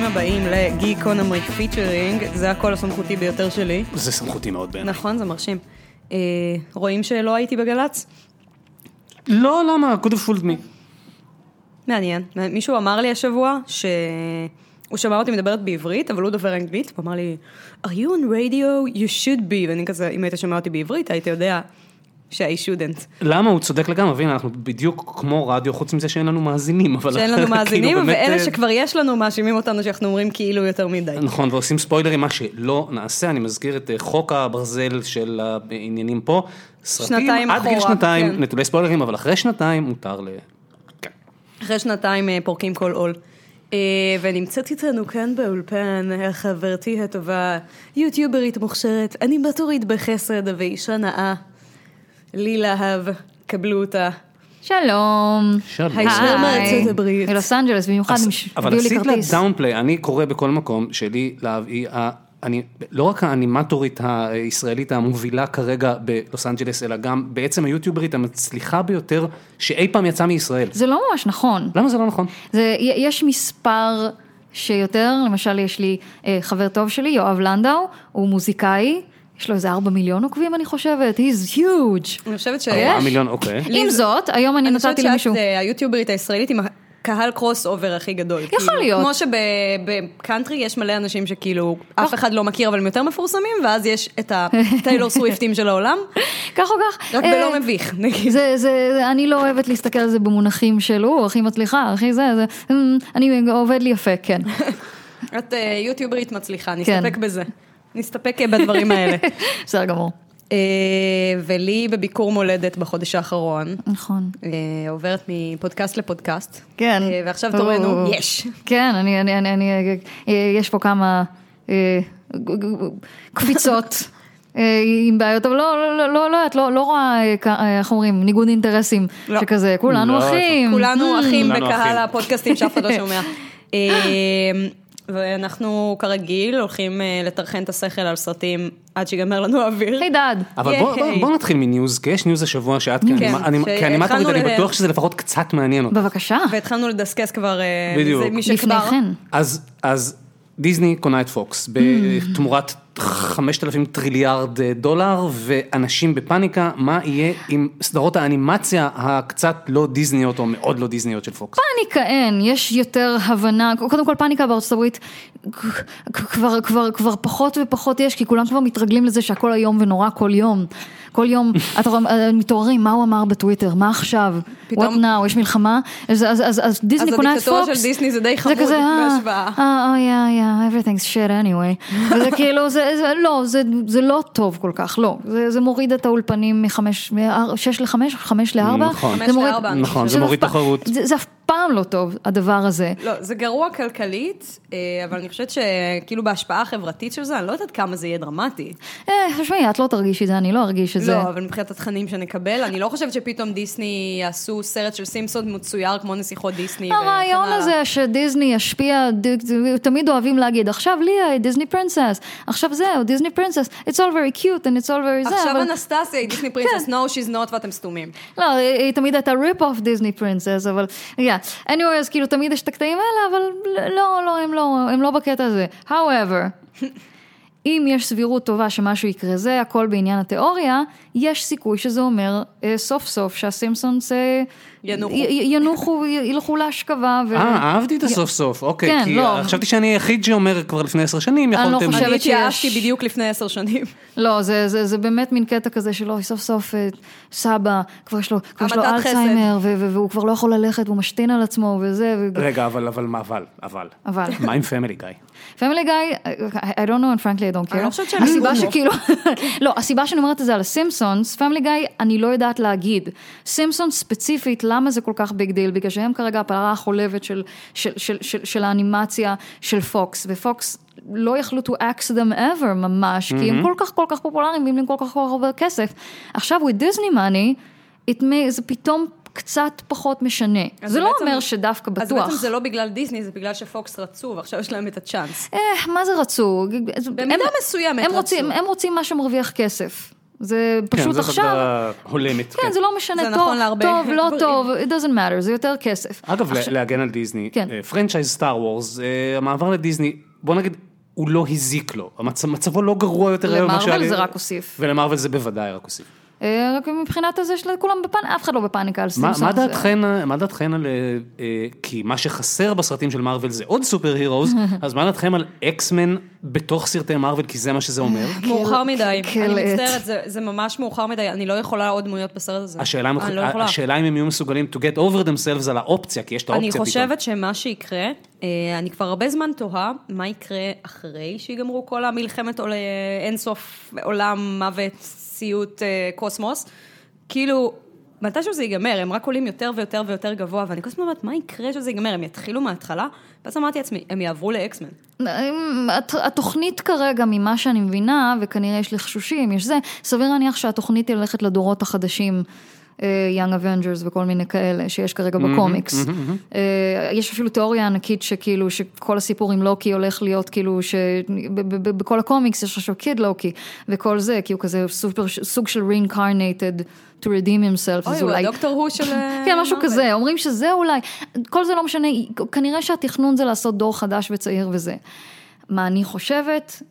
ברוכים הבאים לגיקונומי featuring, זה הקול הסמכותי ביותר שלי. זה סמכותי מאוד בעיניי. נכון, זה מרשים. אה, רואים שלא הייתי בגל"צ? לא, למה? could have fooled me. מעניין. מישהו אמר לי השבוע שהוא שמע אותי מדברת בעברית, אבל הוא דובר אנגלית, הוא אמר לי, are you on radio? you should be, ואני כזה, אם היית שומע אותי בעברית, היית יודע ש-I shouldn't. למה? הוא צודק לגמרי, והנה, אנחנו בדיוק כמו רדיו, חוץ מזה שאין לנו מאזינים, אבל... שאין לנו כאילו, מאזינים, באמת, ואלה אה, שכבר יש לנו מאשימים אותנו שאנחנו אומרים כאילו יותר מדי. נכון, ועושים ספוילרים, מה שלא נעשה, אני מזכיר את אה, חוק הברזל של העניינים פה. סרטים עד גיל אחורה, שנתיים, כן. נטולי ספוילרים, אבל אחרי שנתיים מותר ל... כן. אחרי שנתיים אה, פורקים כל עול. ונמצאת איתנו כאן באולפן חברתי הטובה, יוטיוברית מוכשרת, אנימטורית בחסד ואישה נאה, לי להב, קבלו אותה. שלום. שלום. הישר מארצות הברית. מלוס אנג'לס, במיוחד ש- אבל הביאו לי עשית לה כרטיס. דאונפליי, אני קורא בכל מקום שלי להב היא, ה- אני, לא רק האנימטורית הישראלית המובילה כרגע בלוס אנג'לס, אלא גם בעצם היוטיוברית המצליחה ביותר שאי פעם יצאה מישראל. זה לא ממש נכון. למה זה לא נכון? זה, יש מספר שיותר, למשל יש לי אה, חבר טוב שלי, יואב לנדאו, הוא מוזיקאי, יש לו איזה 4 מיליון עוקבים אני חושבת, he's huge. אני חושבת ש... ארבעה מיליון, אוקיי. עם זאת, היום אני אני חושבת נתתי שאת למישהו, אה, היוטיוברית הישראלית עם הקהל קרוס אובר הכי גדול. יכול להיות. כמו שבקאנטרי יש מלא אנשים שכאילו אף אחד לא מכיר אבל הם יותר מפורסמים, ואז יש את הטיילור סוויפטים של העולם, כך או כך. רק אה, בלא מביך, נגיד. זה, זה, זה, אני לא אוהבת להסתכל על זה במונחים של, הוא הכי מצליחה, הכי זה, זה, אמ, אני עובד לי יפה, כן. את אה, יוטיוברית מצליחה, כן. נסתפק בזה. נסתפק בדברים האלה. בסדר גמור. אה, ולי בביקור מולדת בחודש האחרון, נכון. אה, עוברת מפודקאסט לפודקאסט. כן. אה, ועכשיו תורנו, יש. כן, אני, אני, אני, אני, יש פה כמה קפיצות. עם בעיות, אבל לא, לא, לא, לא, יודעת, לא, לא רואה, אה, כ- אה, איך אומרים, ניגוד אינטרסים, לא. שכזה, כולנו לא, אחים. כולנו Mm. אחים בקהל. הפודקאסטים שאף אחד לא שומע. ואנחנו כרגיל הולכים אה, לטרחן את השכל על סרטים עד שיגמר לנו האוויר. הידד. אבל בוא, בוא, ייי. בוא נתחיל מ news, כי יש news השבוע שאת כן, כאנימ- כאנימטורית, אני ל- בטוח שזה לפחות קצת מעניין אותך. בבקשה. והתחלנו לדסקס כבר, אה, בדיוק. זה מי לפני שכבר. כן. אז, אז דיסני קונה את פוקס בתמורת 5,000 טריליארד אה, דולר, ואנשים בפאניקה, מה יהיה עם סדרות האנימציה הקצת לא דיסניות או מאוד לא דיסניות של פוקס? פאניקה אין, יש יותר הבנה, קודם כל פאניקה בארצות הברית כבר, כבר, כבר פחות ופחות יש, כי כולם כבר מתרגלים לזה שהכל איום ונורא כל יום. כל יום אתה רואה, מתעוררים, מה הוא אמר בטוויטר, מה עכשיו, פתאום- what now, יש מלחמה, אז, אז, אז, אז דיסני אז קונה את הדיקטטורה פוקס. של דיסני זה די חמוד אה, בהשוואה. אה, yeah, yeah, everything's shit anyway. וזה כאילו, זה, זה, לא, זה, זה לא טוב כל כך, לא. זה, זה מוריד את האולפנים מחמש, משש לחמש, חמש לארבע. נכון. חמש זה מוריד- לארבע. נכון, זה מוריד תחרות. זה, זה אף פעם לא טוב, הדבר הזה. לא, זה גרוע כלכלית, אה, אבל אני חושבת שכאילו בהשפעה החברתית של זה, אני לא יודעת כמה זה יהיה דרמטי. אה, תשמעי, את לא תרגישי את זה, אני לא ארגיש את זה. לא, אבל מבחינת התכנים שנקבל, אני לא חושבת שפתאום דיסני יעשו סרט של סימפסון מצויר כמו נסיכות דיסני. הרעיון הזה שדיסני ישפיע, תמיד אוהבים להגיד, עכשיו ליה היא Disney princess, עכשיו זהו, Disney princess, it's all very cute and it's all very זה, עכשיו. אנסטסיה היא Disney princess, no she's not ואתם סתומים. לא, היא תמיד הייתה rip off Disney princess, אבל, yeah, anyway, אז כאילו תמיד יש את הקטעים האלה, אבל לא, לא, הם לא, הם לא בקטע הזה. however, אם יש סבירות טובה שמשהו יקרה, זה הכל בעניין התיאוריה, יש סיכוי שזה אומר אה, סוף סוף שהסימפסונס אה, ינוחו. י- י- ינוחו, י- ילכו להשכבה. ו... אה, אהבתי את הסוף סוף, אוקיי, כן, כי לא. חשבתי שאני היחיד שאומר כבר לפני עשר שנים, אני לא יכולתם... חושבת אני שיש- התייאשתי בדיוק לפני עשר שנים. לא, זה, זה, זה באמת מין קטע כזה של אוי, סוף סוף אה, סבא, כבר יש לו, כבר יש לו. אלצהיימר, ו- ו- והוא כבר לא יכול ללכת, והוא משתין על עצמו וזה, ו- רגע, אבל, אבל, מה, אבל, אבל. אבל. מה עם פמילי גיא? פמילי גיא, I don't know and frankly I don't care. אני לא חושבת שאני הסיבה. שכאילו, לא, הסיבה שאני אומרת את זה על הסימפסונס, פמילי גיא, אני לא יודעת להגיד. סימפסונס ספציפית, למה זה כל כך big deal? בגלל שהם כרגע הפרה החולבת של, של, של, של, של האנימציה של פוקס, ופוקס לא יכלו to axe them ever ממש, כי הם כל כך כל כך פופולריים ועם כל כך כל כך הרבה כסף. עכשיו, with Disney money, it may, זה פתאום קצת פחות משנה. אז זה לא בעצם- אומר שדווקא אז בטוח. בעצם זה לא בגלל דיסני, זה בגלל שפוקס רצו, ועכשיו יש להם את הצ'אנס. אה, מה זה רצו? במידה הם- מסוימת הם רצו. רוצים, הם רוצים מה שמרוויח כסף. זה פשוט כן, זו עכשיו, הגדרה הולמת. כן, זה לא משנה, זה טוב, נכון להרבה טוב, לא. טוב, it doesn't matter, זה יותר כסף. אגב, להגן על דיסני, כן. franchise סטאר וורס, המעבר לדיסני, בוא נגיד, הוא לא הזיק לו, המצ- מצבו לא גרוע יותר היום ממה למרוויל שהיה זה רק הוסיף. ולמרוויל זה בוודאי רק הוסיף. אה, רק מבחינת הזה של כולם בפאניקה, אף אחד לא בפאניקה על מה, סימפסון. מה זה- דעתכן, מה דעתכן על, אה, אה, כי מה שחסר בסרטים של מארוול זה עוד סופר הירוז, אז מה דעתכם על אקסמן בתוך סרטי מארוול, כי זה מה שזה אומר? מאוחר מדי, כל אני עת. מצטערת, זה- זה ממש מאוחר מדי, אני לא יכולה עוד דמויות בסרט הזה. השאלה, אם- אני לא. השאלה אם הם יהיו מסוגלים to get over themselves על האופציה, כי יש את אני האופציה פתאום. חושבת שמה שיקרה, אה, אני כבר הרבה זמן תוהה מה יקרה אחרי שיגמרו כל המלחמת עול- אינסוף עולם, מוות, סיוט, אה, קוסמוס. כאילו, מתישהו זה ייגמר, הם רק עולים יותר ויותר ויותר גבוה, ואני כל הזמן אומרת, מה יקרה שזה ייגמר? הם יתחילו מההתחלה? ואז אמרתי לעצמי, הם יעברו לאקסמן. הת- התוכנית כרגע, ממה שאני מבינה, וכנראה יש לחשושים, יש זה, סביר להניח שהתוכנית היא ללכת לדורות החדשים. יאנג אבנג'רס וכל מיני כאלה שיש כרגע בקומיקס. אה, יש אפילו תיאוריה ענקית שכאילו שכל הסיפור עם לוקי הולך להיות כאילו שבכל הקומיקס יש עכשיו קיד לוקי וכל זה כי הוא כזה סופר, סוג של reincarnated to redeem himself. אוי, אז הוא אולי- הדוקטור הוא של... אה, כן, משהו מארוול. כזה, אומרים שזה אולי, כל זה לא משנה, כנראה שהתכנון זה לעשות דור חדש וצעיר וזה. מה אני חושבת?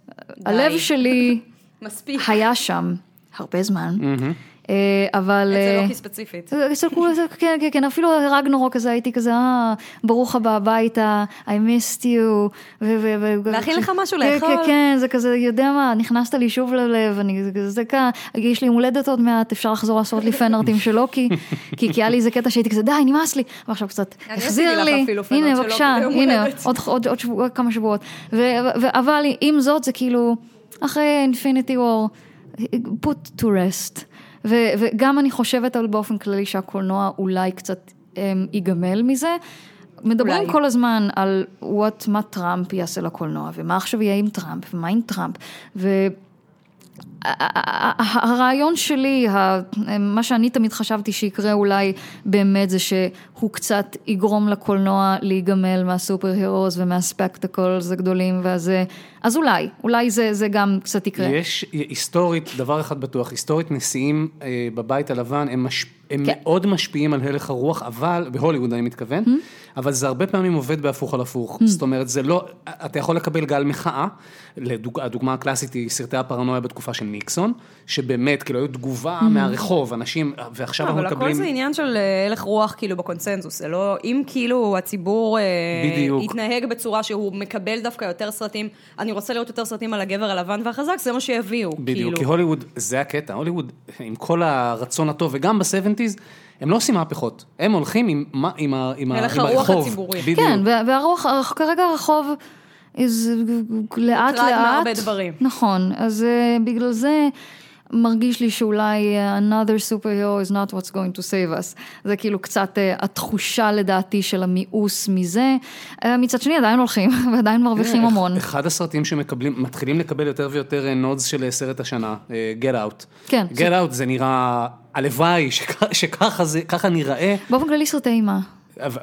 הלב שלי מספיק. היה שם הרבה זמן, אה, אבל... אצל אה, לוקי ספציפית. זה- כן, כן, כן, אפילו רגנרוק כזה, הייתי כזה, אה, ברוך הבא הביתה, I missed you. להכין לך משהו כן, לאכול. כן, כן, זה כזה, יודע מה, נכנסת לי שוב ללב, אני זה- זה כאן, יש לי יום הולדת עוד מעט, אפשר לחזור לעשות לי פנארטים של לוקי, כי היה לי איזה קטע שהייתי כזה, די, נמאס לי, ועכשיו קצת, החזיר לי, הנה בבקשה, הנה. עוד- כמה שבועות, אבל עם זאת זה כאילו, אחרי אינפיניטי וור, put to rest. ו- וגם אני חושבת אבל באופן כללי שהקולנוע אולי קצת אמ, ייגמל מזה. מדברים אולי. כל הזמן על what, מה טראמפ יעשה לקולנוע, ומה עכשיו יהיה עם טראמפ, ומה עם טראמפ, ו... הרעיון שלי, מה שאני תמיד חשבתי שיקרה אולי באמת זה שהוא קצת יגרום לקולנוע להיגמל מה superheroes ומה spectacles הגדולים והזה, אז אולי, אולי זה, זה גם קצת יקרה. יש היסטורית, דבר אחד בטוח, היסטורית נשיאים אה, בבית הלבן, הם, מש, הם כן. מאוד משפיעים על הלך הרוח, אבל, בהוליווד אני מתכוון, אבל זה הרבה פעמים עובד בהפוך על הפוך. זאת אומרת, זה לא, אתה יכול לקבל גל מחאה, לדוג, הדוגמה הקלאסית היא סרטי הפרנויה בתקופה של ניקסון, שבאמת, כאילו, היו תגובה מהרחוב, אנשים, ועכשיו אנחנו אבל הכל מקבלים... זה עניין של אה, הלך רוח כאילו בקונצנזוס, זה לא, אם כאילו הציבור אה, בדיוק. יתנהג בצורה שהוא מקבל דווקא יותר סרטים, אני רוצה לראות יותר סרטים על הגבר הלבן והחזק, זה מה שיביאו, בדיוק, כאילו. כי הוליווד, זה הקטע, הוליווד, עם כל הרצון הטוב, וגם ב-70's, הם לא עושים מהפכות, הם הולכים עם, עם, ה- עם, ה- הלך עם הרוח הרחוב. הציבורי. בדיוק. כן, וה- והרוח, כרגע הרחוב, is לאט לאט, מהרבה דברים. נכון, אז אה, בגלל זה מרגיש לי שאולי אה, another superhero is not what's going to save us, זה כאילו קצת אה, התחושה לדעתי של המיאוס מזה, אה, מצד שני עדיין הולכים ועדיין מרוויחים המון, אחד הסרטים שמקבלים, מתחילים לקבל יותר ויותר נודס של סרט השנה, Get Out. כן, Get Out זה נראה, הלוואי שכ- שככה נראה, באופן כללי סרטי אימה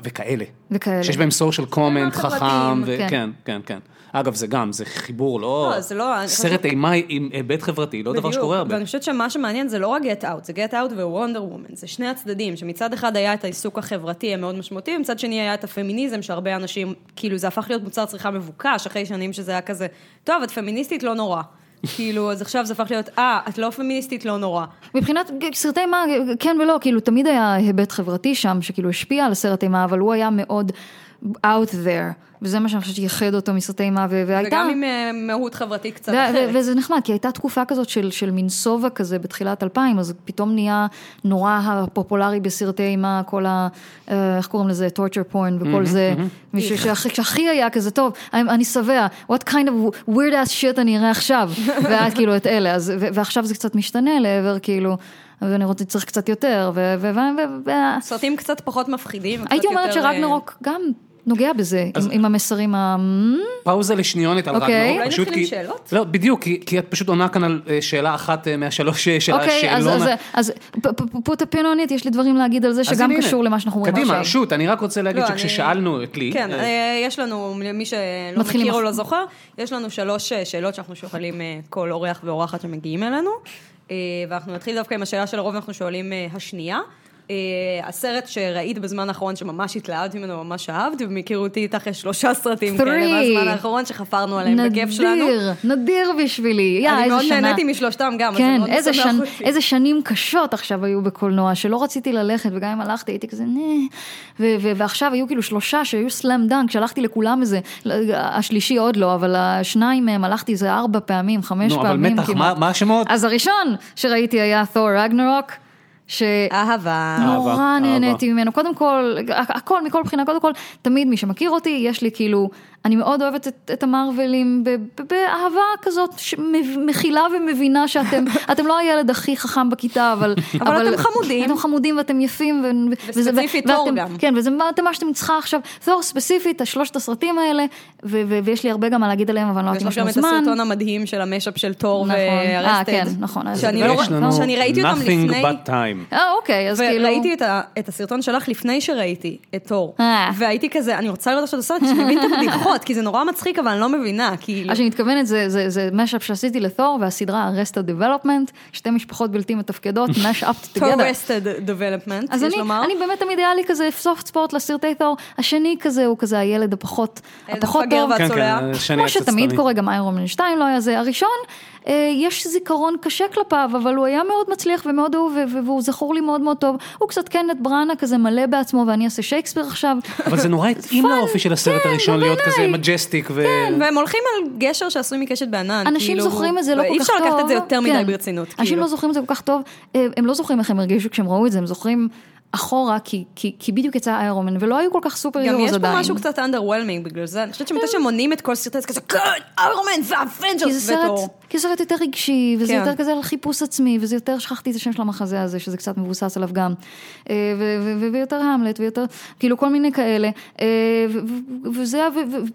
וכאלה. וכאלה. שיש בהם סושיאל קומנט חכם, כן. וכן, כן, כן. אגב, זה גם, זה חיבור, לא... לא, זה לא, סרט אימה עם היבט חברתי, לא דבר שקורה הרבה. ואני חושבת שמה שמעניין זה לא רק Get Out, זה Get Out ו-Wonder Woman, זה שני הצדדים, שמצד אחד היה את העיסוק החברתי המאוד משמעותי, ומצד שני היה את הפמיניזם, שהרבה אנשים, כאילו זה הפך להיות מוצר צריכה מבוקש, אחרי שנים שזה היה כזה, טוב, את פמיניסטית, לא נורא. כאילו, אז עכשיו זה הפך להיות, אה, את לא פמיניסטית, לא נורא. מבחינת סרטי אימה, כן ולא, כאילו תמיד היה היבט חברתי שם, שכאילו השפיע על הסרט אימה, אבל הוא היה מאוד out there, וזה מה שאני חושבת שייחד אותו מסרטי אימה, ו- והייתה... וגם עם אה, מהות חברתית קצת אחרת. וזה נחמד, כי הייתה תקופה כזאת של, של מין שובע כזה בתחילת 2000, אז פתאום נהיה נורא הפופולרי בסרטי אימה, כל ה... אה, איך קוראים לזה? torture porn וכל זה, מישהו שהכי- היה כזה, טוב, אני, אני שבע, what kind of weird ass shit אני אראה עכשיו, ואז כאילו את אלה, אז, ו- ועכשיו זה קצת משתנה לעבר כאילו, ואני רוצה, צריך קצת יותר, ו... ו- ו- ו- סרטים קצת פחות מפחידים. הייתי אומרת יותר, אה, שרגנרוק גם נוגע בזה, עם, עם המסרים ה... פאוזה לשניונת על אוקיי. רגנרוק. אולי פשוט נתחיל עם כי- שאלות? לא, בדיוק, כי- כי את פשוט עונה כאן על אה, שאלה אחת אה, מהשלוש אה, של אוקיי, אז, השאלון. אז, אז פ- פ- פוט הפינונית, יש לי דברים להגיד על זה אז שגם הנה. קשור למה שאנחנו אומרים עכשיו. קדימה, שוט, אני רק רוצה להגיד לא, אני- שכששאלנו את לי, כן, אה, יש לנו, למי שלא מכיר או לא זוכר, יש לנו שלוש שאלות שאנחנו שואלים כל אורח ואורחת שמגיעים אלינו. ואנחנו נתחיל דווקא עם השאלה שלרוב אנחנו שואלים השנייה. אה, הסרט שראית בזמן האחרון שממש התלהבת ממנו, ממש אהבת, ומהיכרותי איתך יש שלושה סרטים כאלה Three. מהזמן האחרון שחפרנו עליהם בכיף שלנו. נדיר, נדיר בשבילי. יא, אני איזה מאוד שנה. נהניתי משלושתם גם, אז זה כן, מאוד איזה, שנ... אותי. איזה שנים קשות עכשיו היו בקולנוע, שלא רציתי ללכת, וגם אם הלכתי הייתי כזה נה, ו- ו- ועכשיו היו כאילו שלושה שהיו סלאם דאנק, שהלכתי לכולם איזה, השלישי עוד לא, אבל השניים מהם הלכתי איזה ארבע פעמים, חמש נו, אבל פעמים מתח, כמעט. מה- מה השמות? אז הראשון שראיתי היה תור רגנרוק. ש... אהבה. נורא נהניתי ממנו, קודם כל, הכל מכל בחינה, קודם כל, תמיד מי שמכיר אותי, יש לי כאילו, אני מאוד אוהבת את, את המרווילים באהבה כזאת, מכילה ומבינה שאתם, אתם לא הילד הכי חכם בכיתה, אבל, אבל אתם חמודים. אתם חמודים ואתם יפים, ו- וזה- וספציפית תור גם. כן, וזה מה- אתם מה שאתם צריכה עכשיו, תור ספציפית, השלושת הסרטים האלה, ו- ו- ויש לי הרבה גם מה להגיד עליהם, אבל לא יודעת לך אם גם יש את לנו זמן. הסרטון המדהים של המשאפ של תור נכון. אה, וארסטד. כן, נכון. שאני אבל לא- שאני ראיתי אותם nothing לפני- but time. אה, אוקיי, אז כאילו... וראיתי את הסרטון שלך לפני שראיתי את תור. אה. והייתי כזה, אני רוצה לראות עכשיו את הסרט, שאני מבין את הבדיחות, כי זה נורא מצחיק, אבל אני לא מבינה, כאילו. מה שאני מתכוונת זה, זה, זה משאפ שעשיתי לתור והסדרה Arrested Development, שתי משפחות בלתי מתפקדות, תור together. development, אז יש אני, לומר. אני באמת תמיד היה לי כזה soft spot לסרטי תור, השני כזה הוא כזה הילד הפחות, הפחות טוב, כן. כן, כמו שתמיד. קורה, גם איירון מן 2 לא היה זה, הראשון, יש זיכרון קשה כלפיו, אבל הוא היה מאוד מצליח ומאוד אהוב, והוא זכור לי מאוד מאוד טוב, הוא קצת קנט בראנה כזה מלא בעצמו, ואני אעשה שייקספיר עכשיו, אבל זה נורא התאים לאופי של הסרט כן, הראשון, להיות כזה. majestic ו... והם הולכים על גשר שעשוי מקשת בענן. אנשים כאילו, זוכרים את זה לא כל כך טוב. ואי אפשר לקחת את זה יותר מדי כן. ברצינות. אנשים כאילו. לא זוכרים את זה כל כך טוב, אה, הם לא זוכרים איך הם הרגישו כשהם ראו את זה, הם זוכרים אחורה, כי, כי, כי בדיוק יצא איירומן, ולא היו כל כך סופר גם הירוס יש עדיין. פה משהו קצת underwhelming בגלל זה, אני חושבת שמתי שמונים את כל סרטי זה כזה, כן, איירומן סרט, בתור. כי זה סרט יותר רגשי, וזה כן. יותר כזה על חיפוש עצמי, וזה יותר, שכחתי את השם של המחזה הזה, שזה קצת מבוסס עליו גם, אה, ויותר המלט, ויותר, כאילו כל מיני כאלה, אה, וזה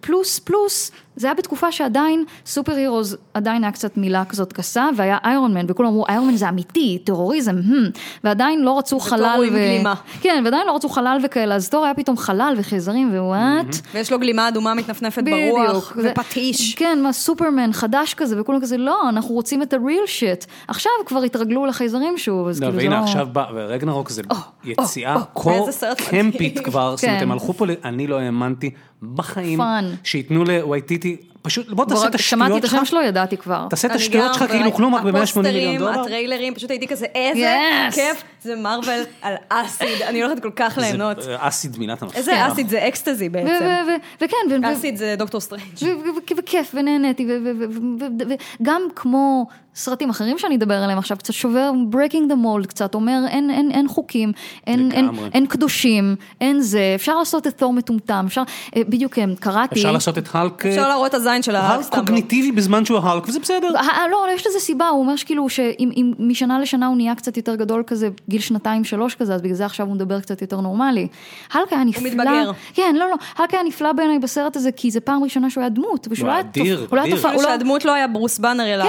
פלוס, פלוס, זה היה בתקופה שעדיין סופר הירוז עדיין היה קצת מילה כזאת גסה, והיה איירון מן, וכולם אמרו איירון מן זה אמיתי, טרוריזם, hmm, ועדיין לא רצו חלל, עם גלימה. כן, ועדיין לא רצו חלל וכאלה, אז תור היה פתאום חלל וחייזרים ו what. ויש לו גלימה אדומה מתנפנפת ברוח, זה- ופטיש. כן, מה סופרמן חדש כזה, וכולם כזה, לא, אנחנו רוצים את ה-real shit. עכשיו כבר התרגלו לחייזרים שוב, אז לא, כאילו זה והנה לא... עכשיו בא, ורגנרוק זה יציאה כה. קמפית כבר, זאת אומרת, כן. הם הלכו פה, אני לא האמנתי בחיים, fun. שייתנו לווייטיטי, פשוט בוא תעשה את שמעתי השטויות את שלך, השם שלו, ידעתי כבר. תעשה את השטויות שלך כאילו כלום, רק ב-180 מיליון הפוסטרים, דולר. הטריילרים, פשוט הייתי כזה, איזה Yes. כיף, זה מרוויל על acid, אני הולכת כל כך ליהנות. זה אה, acid מילת המפתח. איזה acid זה אקסטזי בעצם. וכן, אסיד זה דוקטור סטרנג'. וכיף, ונהניתי, וגם כמו סרטים אחרים שאני אדבר עליהם עכשיו, קצת שובר, breaking the mold קצת, אומר אין, אין, אין חוקים, אין, אין. אין קדושים, אין זה, אפשר לעשות את תור מטומטם, אפשר, אה, בדיוק אה, קראתי, אפשר לעשות את האלק, אפשר להראות את הזין של האלק הסתם. קוגניטיבי בזמן שהוא האלק, וזה בסדר. אה, לא, יש לזה סיבה, הוא אומר שכאילו שאם אם משנה לשנה הוא נהיה קצת יותר גדול כזה, גיל שנתיים שלוש כזה, אז בגלל זה עכשיו הוא מדבר קצת יותר נורמלי. הלק היה נפלא. מתבגר. כן, לא, לא, הלק היה נפלא בעיניי בסרט הזה, כי זה פעם ראשונה שהוא היה דמות, ושהוא הוא לא היה אדיר, הוא לא היה אדיר. כאילו הוא לא- שהדמות לא היה ברוס באנר, אלא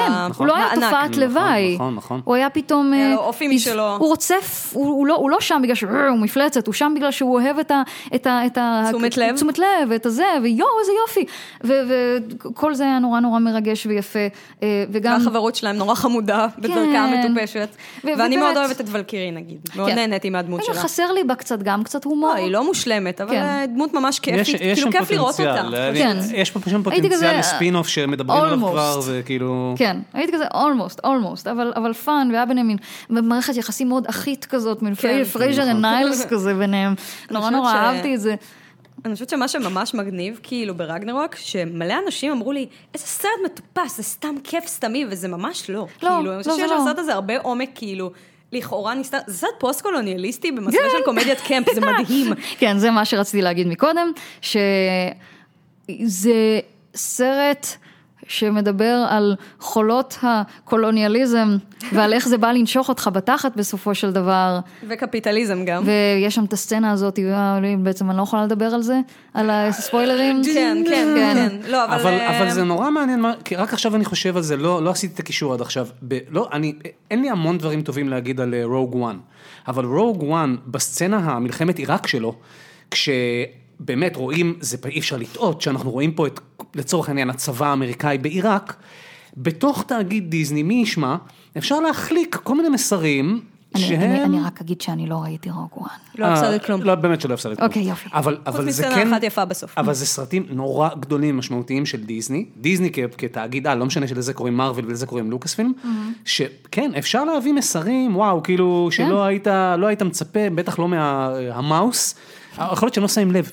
תופעת נכון, לוואי. נכון, נכון. הוא היה פתאום... היה אה, לו אופי משלו. הוא רוצף, הוא הוא לא- הוא לא שם בגלל שהוא מפלצת, הוא שם בגלל שהוא אוהב את ה... את ה- את ה- תשומת לב. תשומת לב, ואת הזה, ויואו, איזה יופי. וכל זה היה נורא נורא מרגש ויפה. אה, וגם... והחברות שלהם נורא חמודה, בדרכה כן. המטופשת. ו- ואני מאוד אוהבת את ולקירי נגיד. מאוד כן. נהניתי מהדמות שלה. חסר לי בה קצת גם קצת הומור. לא, היא לא מושלמת, אבל כן. אה, דמות ממש יש- כיפית, יש כאילו כיף לראות אותה. יש פה פשוט פוטנציאל לספין-אוף שמדברים עליו. כבר, וכאילו... כן, הייתי כזה almost, almost, אבל, fun, והיה ביניהם מין מערכת יחסים מאוד אחית כזאת, מין כן. פרייזר וניילס כזה ביניהם. נורא נורא אהבתי את זה. אני חושבת שמה שממש מגניב, כאילו, ברגנרוק, שמלא אנשים אמרו לי, איזה סרט מטופש, זה סתם כיף סתמי, וזה ממש לא. לא, כאילו, אני לא, חושבת זה שיש לא. לסרט הזה הרבה עומק, כאילו, לכאורה נסתר, זה סרט פוסט-קולוניאליסטי במסווה כן. של קומדיית camp, זה מדהים. כן, זה מה שרציתי להגיד מקודם, שזה סרט שמדבר על עוולות הקולוניאליזם ועל איך זה בא לנשוך אותך בתחת בסופו של דבר. וקפיטליזם גם. ויש שם את הסצנה הזאת, אה, בעצם אני לא יכולה לדבר על זה, על הספוילרים. כן, כן, כן. לא, אבל... אבל, אה, אבל זה נורא מעניין, כי רק עכשיו אני חושב על זה, לא, לא עשיתי את הקישור עד עכשיו. ב, לא, אני, אין לי המון דברים טובים להגיד על רוג וואן, אבל רוג וואן, בסצנה המלחמת עיראק שלו, כשבאמת רואים, זה אי אפשר לטעות, שאנחנו רואים פה את, לצורך העניין, הצבא האמריקאי בעיראק, בתוך תאגיד דיסני, מי ישמע, אפשר להחליק כל מיני מסרים אני- שהם... אני אני רק אגיד שאני לא ראיתי רוג וואן. לא הפסדת אה, כלום. לא, באמת שלא הפסדת כלום. אוקיי, יופי. אבל, אבל זה מסצנה כן... אחת יפה בסוף. אבל זה סרטים נורא גדולים, משמעותיים של דיסני. דיסני כ- כתאגיד על, לא משנה שלזה קוראים מארוול ולזה קוראים לוקאס פילם. שכן, אפשר להביא מסרים, וואו, כאילו, כן. שלא היית, לא היית מצפה, בטח לא מהמאוס. יכול להיות שהם לא שמים לב.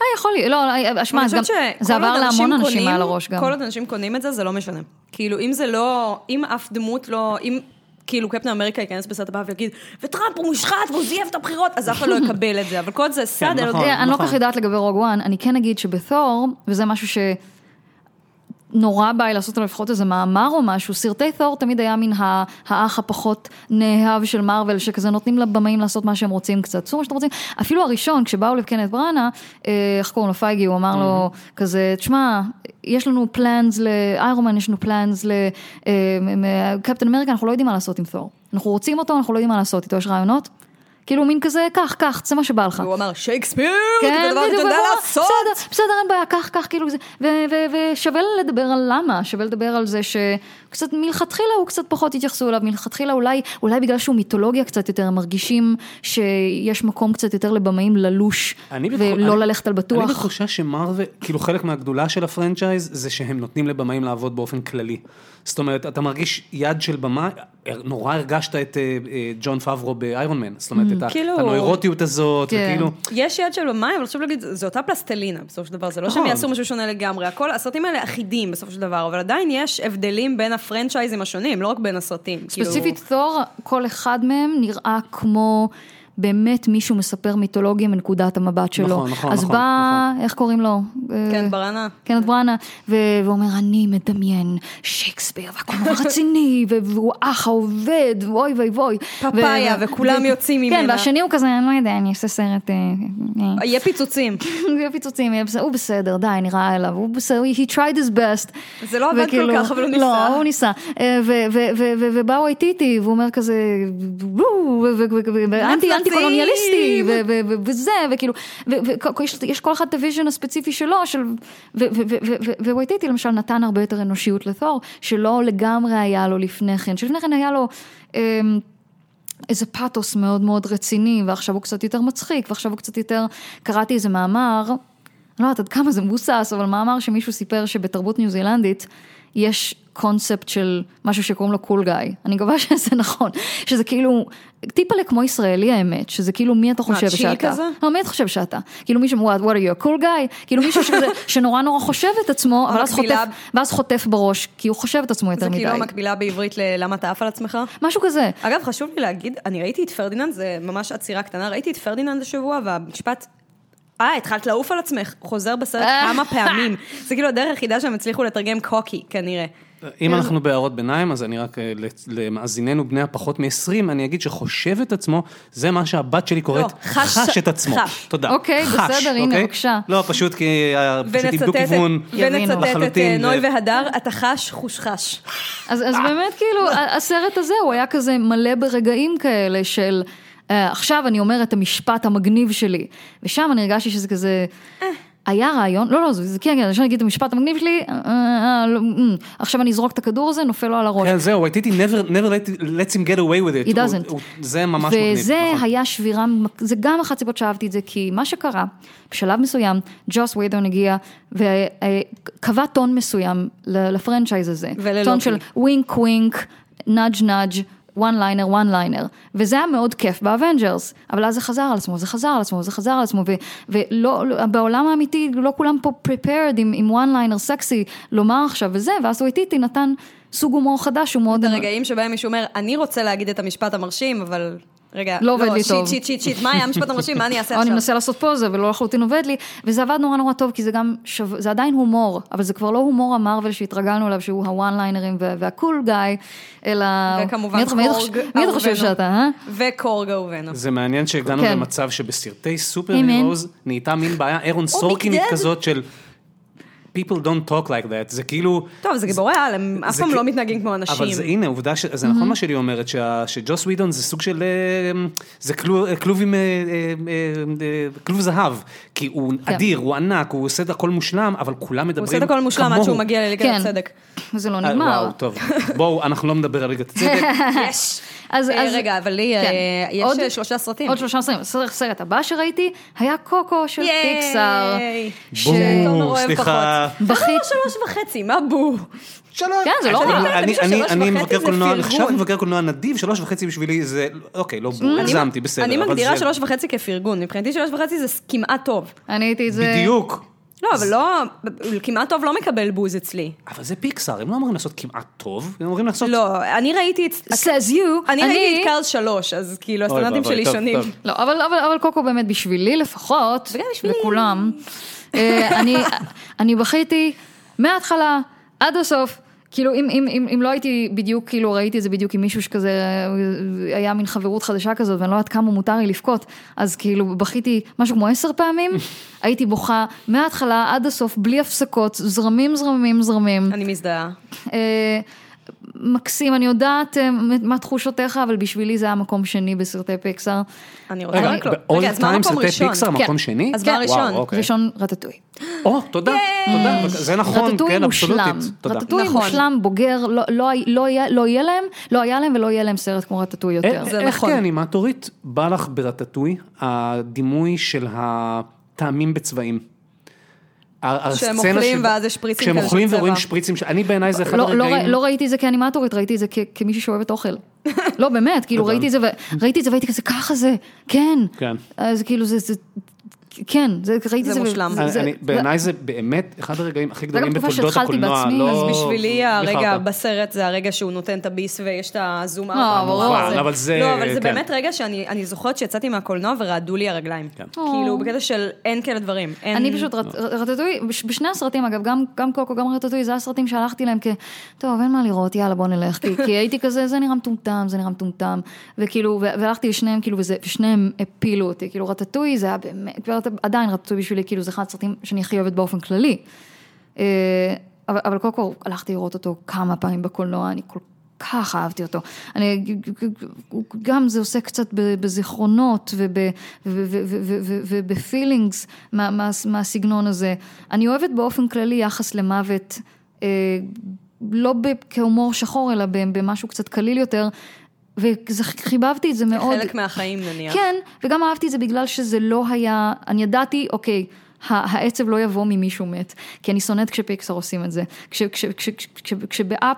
אה, יכול להיות, לא, אה, שמע, אני זה עבר להמון אנשים קונים- מעל הראש גם. כל עוד אנשים קונים את זה, זה לא משנה. כאילו, אם זה לא, אם אף דמות לא, אם כאילו קפטן אמריקה ייכנס בסרט הבא ויגיד, וטראמפ הוא מושחת והוא זייף את הבחירות, אז אף אחד לא יקבל את זה, אבל כל זה סאדר, נכון. אני לא כל נכון. כך יודעת לגבי רוג וואן, אני כן אגיד שבתור, וזה משהו שנורא בא לי לעשות עליו לפחות איזה מאמר או משהו, סרטי תור תמיד היה מן האח הפחות נאהב של מארוול, שכזה נותנים לבמאים לעשות מה שהם רוצים קצת, תעשו מה שאתם רוצים. אפילו הראשון, כשבאו לקנת בראנה, אה, איך קוראים לו פייגי, הוא אמר לו כזה, תשמע, יש לנו פלאנס לאיירומן, יש לנו פלאנס לקפטן אמריקה, אנחנו לא יודעים מה לעשות עם תור. אנחנו רוצים אותו, אנחנו לא יודעים מה לעשות איתו, יש רעיונות? כאילו מין כזה, קח, קח, זה מה שבא לך. והוא אמר, שייקספיר, כן, זה דבר שאתה יודע לעשות. בסדר, בסדר, אין בעיה, קח, קח, כאילו זה, ושווה לדבר על למה, שווה לדבר על זה שקצת מלכתחילה הוא קצת פחות התייחסו אליו, מלכתחילה אולי, אולי בגלל שהוא מיתולוגיה קצת יותר, הם מרגישים שיש מקום קצת יותר לבמאים ללוש, אני ולא אני- ללכת על אני בטוח. בתחושה שמרווה, כאילו חלק מהגדולה של הפרנצ'ייז זה שהם נותנים לבמאים לעבוד באופן כללי. זאת אומרת, אתה מרגיש יד של במה, נורא הרגשת את אה, אה, ג'ון פאברו באיירון מן. זאת אומרת, את ה- כאילו- את הנוירוטיות הזאת, כן. וכאילו... יש יד של במאי, אבל חשוב להגיד, זו אותה פלסטלינה בסופו של דבר, זה לא שהם נכון. יעשו משהו שונה לגמרי, הכל, הסרטים האלה אחידים בסופו של דבר, אבל עדיין יש הבדלים בין הפרנצ'ייזים השונים, לא רק בין הסרטים. כאילו- ספציפית תור, כל אחד מהם נראה כמו באמת מישהו מספר מיתולוגיה מנקודת המבט שלו. נכון, נכון, אז נכון, בא, איך קוראים לו? אה, כן, ברנה. קנת בראנה, ואומר, אני מדמיין שייקספיר, והכל נורא רציני, והוא אח העובד, ואוי ואי ואי. פפאיה, וכולם יוצאים כן, ממנה. והשני הוא כזה, אני לא יודע, אני אעשה סרט, אה, אה, יהיה פיצוצים. יהיה פיצוצים, יהיה בסדר, הוא בסדר, די, נראה אליו, הוא בסדר, he tried his best. זה לא עבד כל כך, אבל הוא ניסה. לא, הוא ניסה. אה, ובא וואיטיטי, והוא אומר כזה, אנטי קולוניאליסטי, ו- ו- ו- וזה, וכאילו, ויש כל אחד את ה vision הספציפי שלו, של, וואיטיטי למשל נתן הרבה יותר אנושיות לתור, שלא לגמרי היה לו לפני כן, שלפני כן היה לו... אמ, איזה פאתוס מאוד מאוד רציני, ועכשיו הוא קצת יותר מצחיק, ועכשיו הוא קצת יותר, קראתי איזה מאמר, אני לא יודעת עד כמה זה מבוסס, אבל מאמר שמישהו סיפר שבתרבות ניו זילנדית יש קונספט של משהו שקוראים לו cool guy, אני מקווה שזה נכון, שזה כאילו טיפה כמו ישראלי האמת, שזה כאילו מי אתה חושב chill שאתה, כזה? לא, מי אתה חושב שאתה, כאילו מישהו, what, what are you, a cool guy, כאילו מישהו שכזה, שנורא נורא חושב את עצמו, אבל אז חוטף, ואז חוטף בראש, כי הוא חושב את עצמו יותר זה מדי, כאילו המקבילה בעברית ללמה אתה עף על עצמך. משהו כזה, אגב, חשוב לי להגיד, אני ראיתי את פרדיננד, זה ממש עצירה קטנה, ראיתי את פרדיננד השבוע, והמשפט, אה, התחלת לעוף על עצמך, חוזר בסרט אה. כמה פעמים. זה כאילו הדרך היחידה שהם הצליחו לתרגם קוקי, כנראה. אם אנחנו בהערות ביניים, אז אני רק, אה, למאזיננו בני הפחות מ-20, אני אגיד שחושב את עצמו, זה מה שהבת שלי קוראת, לא, חש- את עצמו. תודה. אוקיי, בסדר, הנה, אוקיי? בבקשה. לא, פשוט כי אה, פשוט איבדו כיוון. את- ונצטט את לחלוטין, נוי והדר, אתה חש חושחש. אז, אז באמת כאילו, הסרט הזה הוא היה כזה מלא ברגעים כאלה של עכשיו אני אומר את המשפט המגניב שלי, ושם אני הרגשתי שזה כזה, היה רעיון, לא לא, זה, זה כן, כן, עכשיו אני אגיד את המשפט המגניב שלי, אה, אה, לא, אה, עכשיו אני אזרוק את הכדור הזה, נופל לו על הראש. כן, זהו, הייתי never, never let, lets him get away with it. He הוא- doesn't. הוא- זה ממש מגניב. וזה נכון. היה שבירה, זה גם אחת הסיבות שאהבתי את זה, כי מה שקרה, בשלב מסוים, ג'וס ויידון הגיע וקבע טון מסוים ל franchise הזה. וללוקי. טון של wink wink, nudge nudge. One liner, one liner, וזה היה מאוד כיף ב Avengers, אבל אז זה חזר על עצמו, זה חזר על עצמו, זה חזר על עצמו, ו- ולא, לא- בעולם האמיתי לא כולם פה prepared עם, one liner סקסי לומר עכשיו וזה, ואז וואיטיטי נתן סוג הומור חדש, הוא מאוד... הרגעים שבהם מישהו אומר, אני רוצה להגיד את המשפט המרשים, אבל... רגע, לא עובד לי shit, טוב. Shit, shit, shit, מה היה המשפט המרשים, מה אני אעשה או אני עכשיו? מנסה לעשות פוזה ולא לחלוטין עובד לי, וזה עבד נורא נורא טוב, כי זה גם, שו... זה עדיין הומור, אבל זה כבר לא הומור המארוול שהתרגלנו אליו, שהוא ה one liner ים וה cool guy, אלא... וכמובן קורג חושב- מי אתה חושב אהובנו. שאתה, אה? וקורג אהובנו. זה מעניין שהגענו כן. למצב שבסרטי סופר נהייתה מין בעיה אירון סורקינית. כזאת של people don't talk like that, זה כאילו... טוב, זה גיבורי על, הם אף פעם לא מתנהגים כמו אנשים. אבל זה, הנה, עובדה, ש- זה נכון מה שלי אומרת, שג'וס ווידון זה סוג של, אה, זה כלוב, כלוב עם, אה, אה, אה, כלוב זהב, כי הוא כן. אדיר, הוא ענק, הוא עושה את הכל מושלם, אבל כולם מדברים הוא עושה את הכל מושלם עד כמוהו. שהוא מגיע לליגת כן. הצדק. זה לא אה, נגמר. וואו, טוב, בואו, אנחנו לא נדבר על ליגת הצדק. יש. אז, אה, אז, רגע, אבל לי, כן. אה, יש עוד- אה, שלושה סרטים. עוד שלושה סרטים. הסרט הסרט הבא שראיתי היה קוקו של ייי! פיקסאר. ש- בואו, אוהב סליחה. בכית. בכית. שלוש וחצי, מה בו? שלוש. כן, זה לא אני- רע. אני- מבקר קולנוע. נחשב מבקר קולנוע נדיב, שלוש וחצי בשבילי זה, אוקיי, לא בור, אני- הגזמתי, בסדר. אני מגדירה שלוש וחצי כפרגון, מבחינתי שלוש וחצי זה כמעט טוב. אני הייתי את זה... בדיוק. לא, אבל לא, כמעט טוב לא מקבל בוז אצלי. אבל זה פיקסאר, הם לא אמורים לעשות כמעט טוב, הם אמורים לעשות... לא, אני ראיתי את... says you. אני ראיתי את קארס שלוש, אז כאילו הסטנדרטים שלי טוב, שונים. טוב. לא, אבל, אבל, אבל קוקו באמת בשבילי לפחות. לכולם, אה, אני, אני בכיתי מההתחלה עד הסוף. כאילו אם, אם, אם, אם לא הייתי בדיוק, כאילו ראיתי את זה בדיוק עם מישהו שכזה, אה, היה מין חברות חדשה כזאת ואני לא יודעת כמה מותר לי לבכות, אז כאילו בכיתי משהו כמו עשר פעמים, הייתי בוכה מההתחלה עד הסוף בלי הפסקות, זרמים זרמים זרמים. אני מזדהה. אה, מקסים, אני יודעת אה, מה תחושותיך, אבל בשבילי זה היה מקום שני בסרטי פיקסאר. אני רוצה רגע, לקלוט. ב-all רגע, אז מה המקום סרטי ראשון? פיקסאר, כן. מקום שני? אז מה וואו, הראשון? אוקיי. ראשון רטטוי. או, תודה, תודה, זה נכון, כן, מושלם, אבסולוטית. רטטוי נכון. מושלם, בוגר, לא- לא לא יהיה לא יהיה להם, לא היה להם ולא יהיה להם סרט כמו רטטוי יותר. זה איך נכון. כאנימטורית בא לך ברטטוי הדימוי של הטעמים בצבעים? שהם אוכלים ואז יש שפריצים כשהם כאלה של אוכלים צבע. ורואים שפריצים, אני בעיניי זה אחד לא, לא, הרגעים... ראי- לא ראיתי את זה כאנימטורית, ראיתי את זה כמישהי שאוהבת אוכל. לא, באמת, כאילו. ראיתי את זה, והייתי כזה, ככה זה, כן. כן. אז כאילו זה, כן, זה, ראיתי זה את זה. ו- מושלם. בעיניי זה באמת אחד הרגעים הכי גדולים תקופה בתולדות שהתחלתי הקולנוע, בעצמי, לא... אז בשבילי הרגע בכלל. בסרט זה הרגע שהוא נותן את הביס ויש את הזום אאוט. אה, ברור. המאוחר אבל- זה- לא, אבל זה כן. באמת רגע שאני אני זוכרת שיצאתי מהקולנוע ורעדו לי הרגליים. כן. כאילו, בקטע של אין כאלה דברים. אין- אני פשוט, רט- רטטוי, בש- בשני הסרטים אגב, גם, גם קוקו, גם רטטוי, זה הסרטים שהלכתי להם כ... טוב, אין מה לראות, יאללה בוא נלך. כי, כי הייתי כזה, זה נראה מטומטם, זה נראה מטומטם. וכאילו, והלכתי לשניהם, כאילו, וזה, ושניהם הפילו אותי. כאילו, רטטוי זה היה באמת, כבר- עדיין רטטוי בשבילי, כאילו, זה אחד הסרטים שאני הכי אוהבת באופן כללי. אה, אבל, אבל קוקו, הלכתי לראות אותו כמה פעמים בקולנוע, אני כל כך אהבתי אותו. אני, גם זה עושה קצת בזיכרונות ובפילינגס מה- מה- מהסגנון הזה. אני אוהבת באופן כללי יחס למוות, אה, לא כהומור שחור, אלא במשהו קצת קליל יותר. וחיבבתי את זה מאוד. חלק מהחיים נניח. כן, וגם אהבתי את זה בגלל שזה לא היה, אני ידעתי, אוקיי, העצב לא יבוא ממישהו מת, כי אני שונאת כשפיקסר עושים את זה. כש- כש- כש- כש- כש- כשבאפ...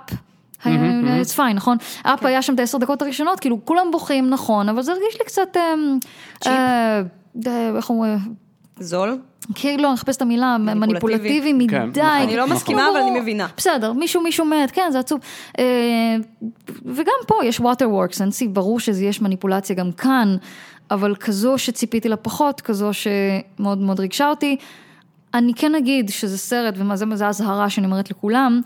it's fine, נכון? אפ היה שם את העשר דקות הראשונות, כאילו כולם בוכים, נכון, אבל זה הרגיש לי קצת, אמ, אה, איך אומרים, זול? כאילו, אני מחפשת את המילה, מניפולטיבי. כן, מדי. נכון. אני לא. מסכימה, אבל אני מבינה. בסדר, מישהו מישהו מת, כן, זה עצוב. אה, וגם פה יש waterworks, אין סיב, ברור שיש מניפולציה גם כאן, אבל כזו שציפיתי לה פחות, כזו שמאוד מאוד ריגשה אותי. אני כן אגיד שזה סרט, ומה זה, זה אזהרה שאני אומרת לכולם,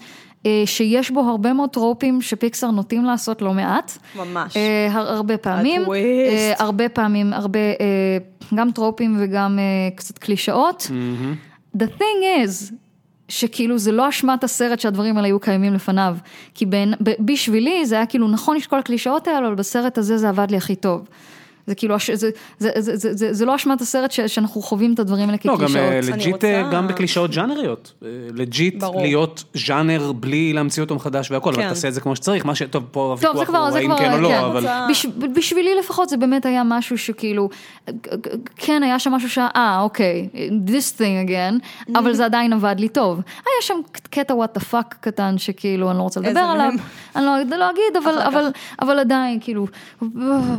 שיש בו הרבה מאוד טרופים שפיקסר נוטים לעשות לא מעט. ממש. אה, הר- הרבה פעמים. הטוויסט. אה, הרבה פעמים, הרבה, אה, גם טרופים וגם אה, קצת קלישאות. The thing is, שכאילו זה לא אשמת הסרט שהדברים האלה היו קיימים לפניו. כי בין, בשבילי זה היה כאילו, נכון יש כל הקלישאות האלה, אבל בסרט הזה זה עבד לי הכי טוב. זה כאילו, הש- זה, זה, זה, זה, זה, זה לא אשמת הסרט ש, שאנחנו חווים את הדברים האלה לא, כקלישאות. גם אה, legit, רוצה- אה, גם בקלישאות ז'אנריות. אה, legit ברור. להיות ז'אנר בלי להמציא אותו מחדש והכל, אבל כן. תעשה את זה כמו שצריך, מה ש... טוב, פה הוויכוח זה כבר, הוא זה האם כבר, כן או כן. לא, אבל... רוצה- בש, בשבילי לפחות זה באמת היה משהו שכאילו, כן היה שם משהו שה, אה אוקיי, this thing again, אבל זה עדיין עבד לי טוב. היה שם קטע what the fuck קטן שכאילו אני לא רוצה לדבר עליו? אני לא, לא אגיד, אבל, אבל, אבל עדיין כאילו,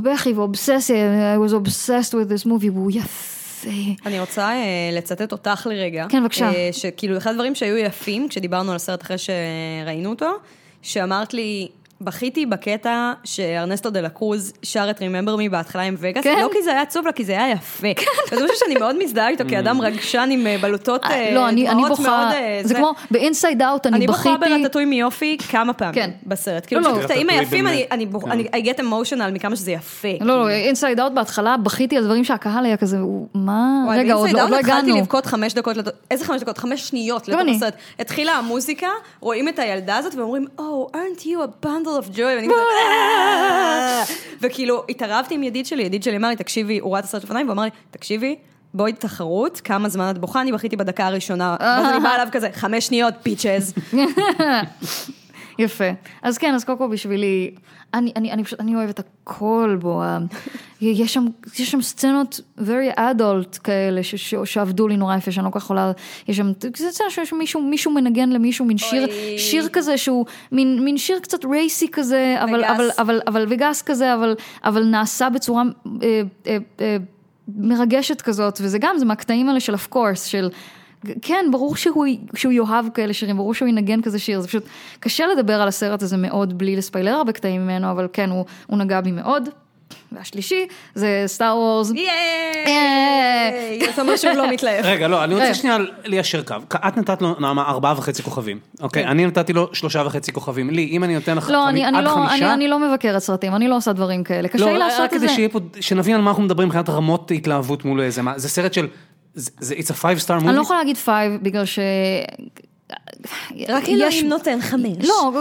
בכי ואובססיה, I was obsessed with this movie, והוא יפה. אני רוצה אה, לצטט אותך לרגע. כן, בבקשה. אה, שכאילו, אחד הדברים שהיו יפים, כשדיברנו על הסרט אחרי שראינו אותו, שאמרת לי, בכיתי בקטע שארנסטו דה לה קרוז שר את Remember Me בהתחלה עם וגאס, כן. לא כי זה היה עצוב, אלא כי זה היה יפה. וזה משהו שאני מאוד מזדהה איתו, כאדם רגשן עם אה, בלוטות, אה, לא, אני, אני דמעות בוכה, מאוד, אה, זה כמו ב-Inside Out, אני אני בוכה בכיתי. ברטטוי מיופי כמה פעמים כן. בסרט. כאילו, לא, לא. פשוט הקטעים רטטוי היפים, אני-. אני כן. אני I get emotional מכמה שזה יפה. לא, לא, Inside Out בהתחלה בכיתי על דברים שהקהל היה כזה, מה? רגע, עוד לא לא אאוט התחלתי הגענו. לבכות חמש דקות, איזה חמש דקות? חמש שניות לתוך. הסרט. התחילה המוזיקה, רואים את הילדה הזאת ואומרים, Oh, aren't you a bundle of joy? ואני כזה, "אה." וכאילו, התערבתי עם ידיד שלי, ידיד שלי אמר לי, תקשיבי, הוא ראה את הסרט לפניי, והוא אמר לי, תקשיבי, בואי תחרות, כמה זמן את בוכה, אני בכיתי בדקה הראשונה. ואז אני באה אליו כזה, חמש שניות, פיצ'ז. יפה. אז כן, אז קוקו בשבילי, אני, אני, אני פשוט, אני אוהבת הכל בו. יש שם, יש שם סצנות very adult כאלה, ש, ש, שעבדו לי נורא יפה, שאני לא כל כך יכולה, יש שם, זה סצנה שיש מישהו, מישהו מנגן למישהו, מין שיר, אוי. שיר כזה שהוא, מין, מין שיר קצת רייסי כזה, אבל, וגס. אבל, אבל, אבל, וגס כזה, אבל, אבל נעשה בצורה אה, אה, אה, מרגשת כזאת, וזה גם, זה מהקטעים האלה של of course, של... כן, ברור שהוא, שהוא יאהב כאלה שירים, ברור שהוא ינגן כזה שיר, זה פשוט קשה לדבר על הסרט הזה מאוד בלי לספיילר הרבה קטעים ממנו, אבל כן, הוא, הוא נגע בי מאוד. והשלישי זה סטאר וורס. ייי! אתה אומר שהוא לא מתלהב. רגע, לא, אני אה. רוצה שנייה ליישר קו. את נתת לו, נעמה, ארבעה וחצי כוכבים. אוקיי, אני נתתי לו שלושה וחצי כוכבים. לי, אם אני נותן לך כן. לא, אני, אני, עד לא, אני, חמישה... אני לא מבקרת סרטים, אני לא עושה דברים כאלה, קשה לי לא, לעשות רק את כדי זה. שיהיה פה, שנבין על מה אנחנו מדברים מבחינת רמות התלהבות מול איזה, מה, זה סרט של, זה, it's a five star movie? אני לא יכולה להגיד five, בגלל ש... רק אלוהים נותן חמש. לא,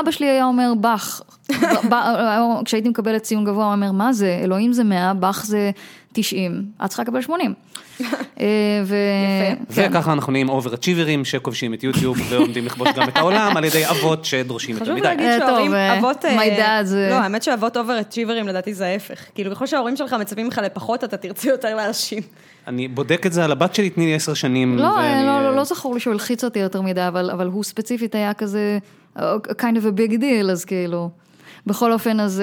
אבא שלי היה אומר באך. כשהייתי מקבלת ציון גבוה, הוא אומר, מה זה, אלוהים זה 100, באך זה 90, את צריכה לקבל 80. אה, ו... כן. וככה אנחנו נהיים over-achiever ים שכובשים את יוטיוב ועומדים לכבוש גם את העולם על ידי אבות שדורשים יותר חשוב מדי. להגיד אה, שההורים, אה, אבות... my dad זה- לא, האמת שאבות over achiever ים לדעתי זה ההפך. כאילו, ככל שההורים שלך מצפים ממך לפחות, אתה תרצה יותר להרשים. אני בודק את זה על הבת שלי, תני לי עשר שנים. לא, ואני, לא, לא, לא זכור לי שהוא הלחיץ אותי יותר מדי, אבל, אבל הוא ספציפית היה כזה, kind of a big deal, אז כאילו, בכל אופן, אז...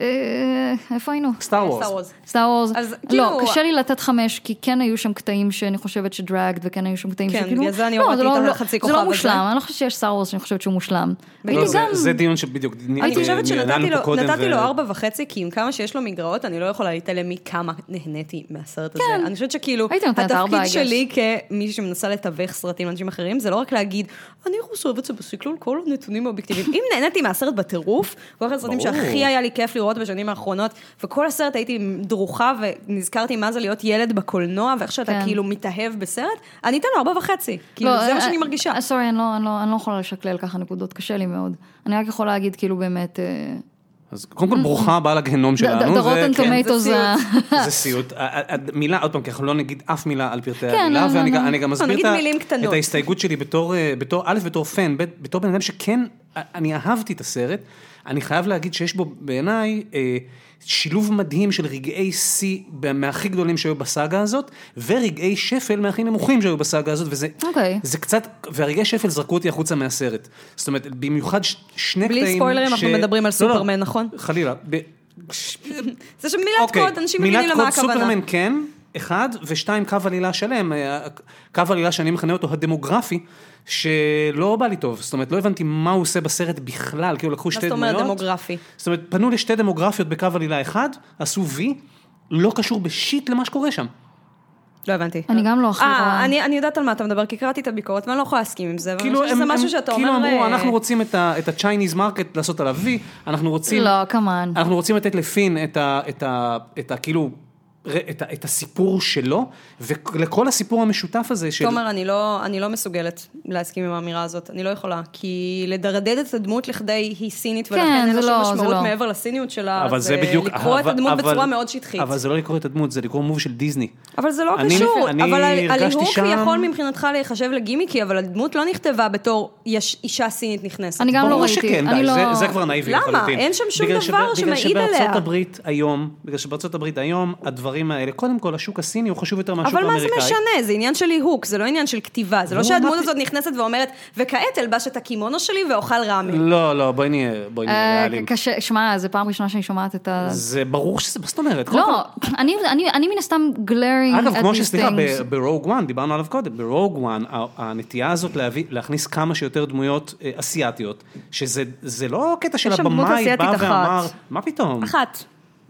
אה, אה, איפה היינו? Star Wars. Star Wars. Star Wars. אז לא, כאילו- קשה לי לתת חמש, כי כן היו שם קטעים שאני חושבת ש dragged, וכן היו שם קטעים כן, שכאילו... בגלל זה אני לא, הורדתי לא- את לא- החצי זה כוכב לא הזה. מושלם, אני לא חושבת שיש Star Wars שאני חושבת שהוא מושלם. לא, הייתי זה- גם... זה דיון שבדיוק אני חושבת שנתתי לו, ארבע וחצי, כי עם כמה שיש לו מגרעות, אני לא יכולה להתעלם מכמה נהניתי מהסרט הזה. כן. אני חושבת שכאילו, הייתי נותנת ארבע, I התפקיד. שלי כמישהי שמנסה לתווך סרטים לאנשים אחרים, זה לא רק להגיד, אני חושבת שבשקלול כל הנתונים האובייקטיביים. אם נהניתי מהסרט בטירוף, הוא אחד הסרטים. שהכי היה לי כיף לראות בשנים האחרונות, וכל הסרט הייתי דרוכה ונזכרתי מה זה להיות ילד בקולנוע, ואיך שאתה כן. כאילו מתאהב בסרט, אני אתן לו ארבע וחצי. כאילו, זה מה שאני מרגישה. אה, סורי, אני לא- אני לא- אני לא יכולה לשקלל ככה נקודות, קשה לי מאוד. אני רק יכולה להגיד כאילו באמת... אה, אז קודם כל ברוכה הבאה לגיהנום The שלנו. the זה- rotten כן, tomatoes, זה סיוט. מילה, עוד פעם, כי אנחנו לא נגיד אף מילה על פרטי כן, המילה, לא, ואני לא, גם- לא. מסביר את ההסתייגות שלי בתור, אה, א', בתור פן, בתור בן אדם שכן, אה, אני אהבתי את הסרט, אני חייב להגיד שיש בו בעיניי אה, שילוב מדהים של רגעי שיא מהכי גדולים שהיו בסאגה הזאת, ורגעי שפל מהכי נמוכים שהיו בסאגה הזאת, וזה אוקיי. זה קצת, והרגעי שפל זרקו אותי החוצה מהסרט. זאת אומרת, במיוחד ש- שני בלי קטעים ספוילרים, אנחנו מדברים על לא, לא, סופרמן, נכון? חלילה. ב- זה שמילת אוקיי, קוד, אנשים מבינים מילת למה קוד הכוונה. סופרמן כן, אחד, ושתיים, קו עלילה שלם, אה, קו עלילה שאני מכנה אותו הדמוגרפי, שלא בא לי טוב, זאת אומרת, לא הבנתי מה הוא עושה בסרט בכלל, כאילו לקחו מה שתי זאת אומרת דמויות. דמוגרפי? זאת אומרת, פנו לשתי דמוגרפיות בקו עלילה אחד, עשו וי, לא קשור בשיט למה שקורה שם. לא הבנתי. אני גם לא הכי אה, רואה. אני אני יודעת על מה אתה מדבר, כי קראתי את הביקורת, ואני לא יכולה להסכים עם זה. ואני כאילו, חושבת שזה הם, משהו שאתה כאילו אומר... אמרו, אה, אנחנו רוצים את ה- את ה-Chinese market לעשות עליו וי, אנחנו רוצים... לא, כמובן. אנחנו רוצים לתת לפין את ה... את ה... את ה... כאילו... את, ה- את הסיפור שלו, ולכל הסיפור המשותף הזה של... תומר, אני לא, אני לא מסוגלת להסכים עם האמירה הזאת, אני לא יכולה. כי לדרדד את הדמות לכדי היא סינית, כן, ולכן אין זה לה שום לא, זה משמעות לא. מעבר לסיניות שלה, אבל זה בדיוק... לקרוא את אבל- הדמות אבל- בצורה מאוד שטחית. אבל זה לא לקרוא את הדמות, זה לקרוא מוב של דיסני. אבל זה לא אני- קשור, אני אבל הליהוק שם- יכול מבחינתך להיחשב לגימיקי, אבל הדמות לא נכתבה בתור יש אישה סינית נכנסת. אני גם לא ברור ראיתי, שכן, אני די, לא- זה, זה כבר נאיבי למה? לחלוטין. אין שם שום בגלל דבר בגלל שמעיד עליה. שבארצות הברית היום, בגלל שבארצות הברית היום, הדברים הדברים האלה, קודם כל השוק הסיני הוא חשוב יותר מהשוק אבל מה האמריקאי. זה משנה? זה עניין של ליהוק, זה לא עניין של כתיבה. זה לא לא, שהדמות מה הזאת נכנסת ואומרת, וכעת אלבש את הקימונו שלי ואוכל ראמן. לא, לא, בואי נהיה, בואי נהיה אה, ריאליים. קשה, שמע, זו פעם ראשונה שאני שומעת את ה... זה ברור שזה, מה זאת אומרת? לא, אני, אני, אני מן הסתם glaring אגב, כמו שסליחה. ב Rogue One, דיברנו עליו קודם, ב Rogue One, הנטייה הזאת להביא, להכניס כמה שיותר דמויות אה, אסיאתיות, שזה זה לא קטע של הבמאי בא. ואמר, מה פתאום? אחת,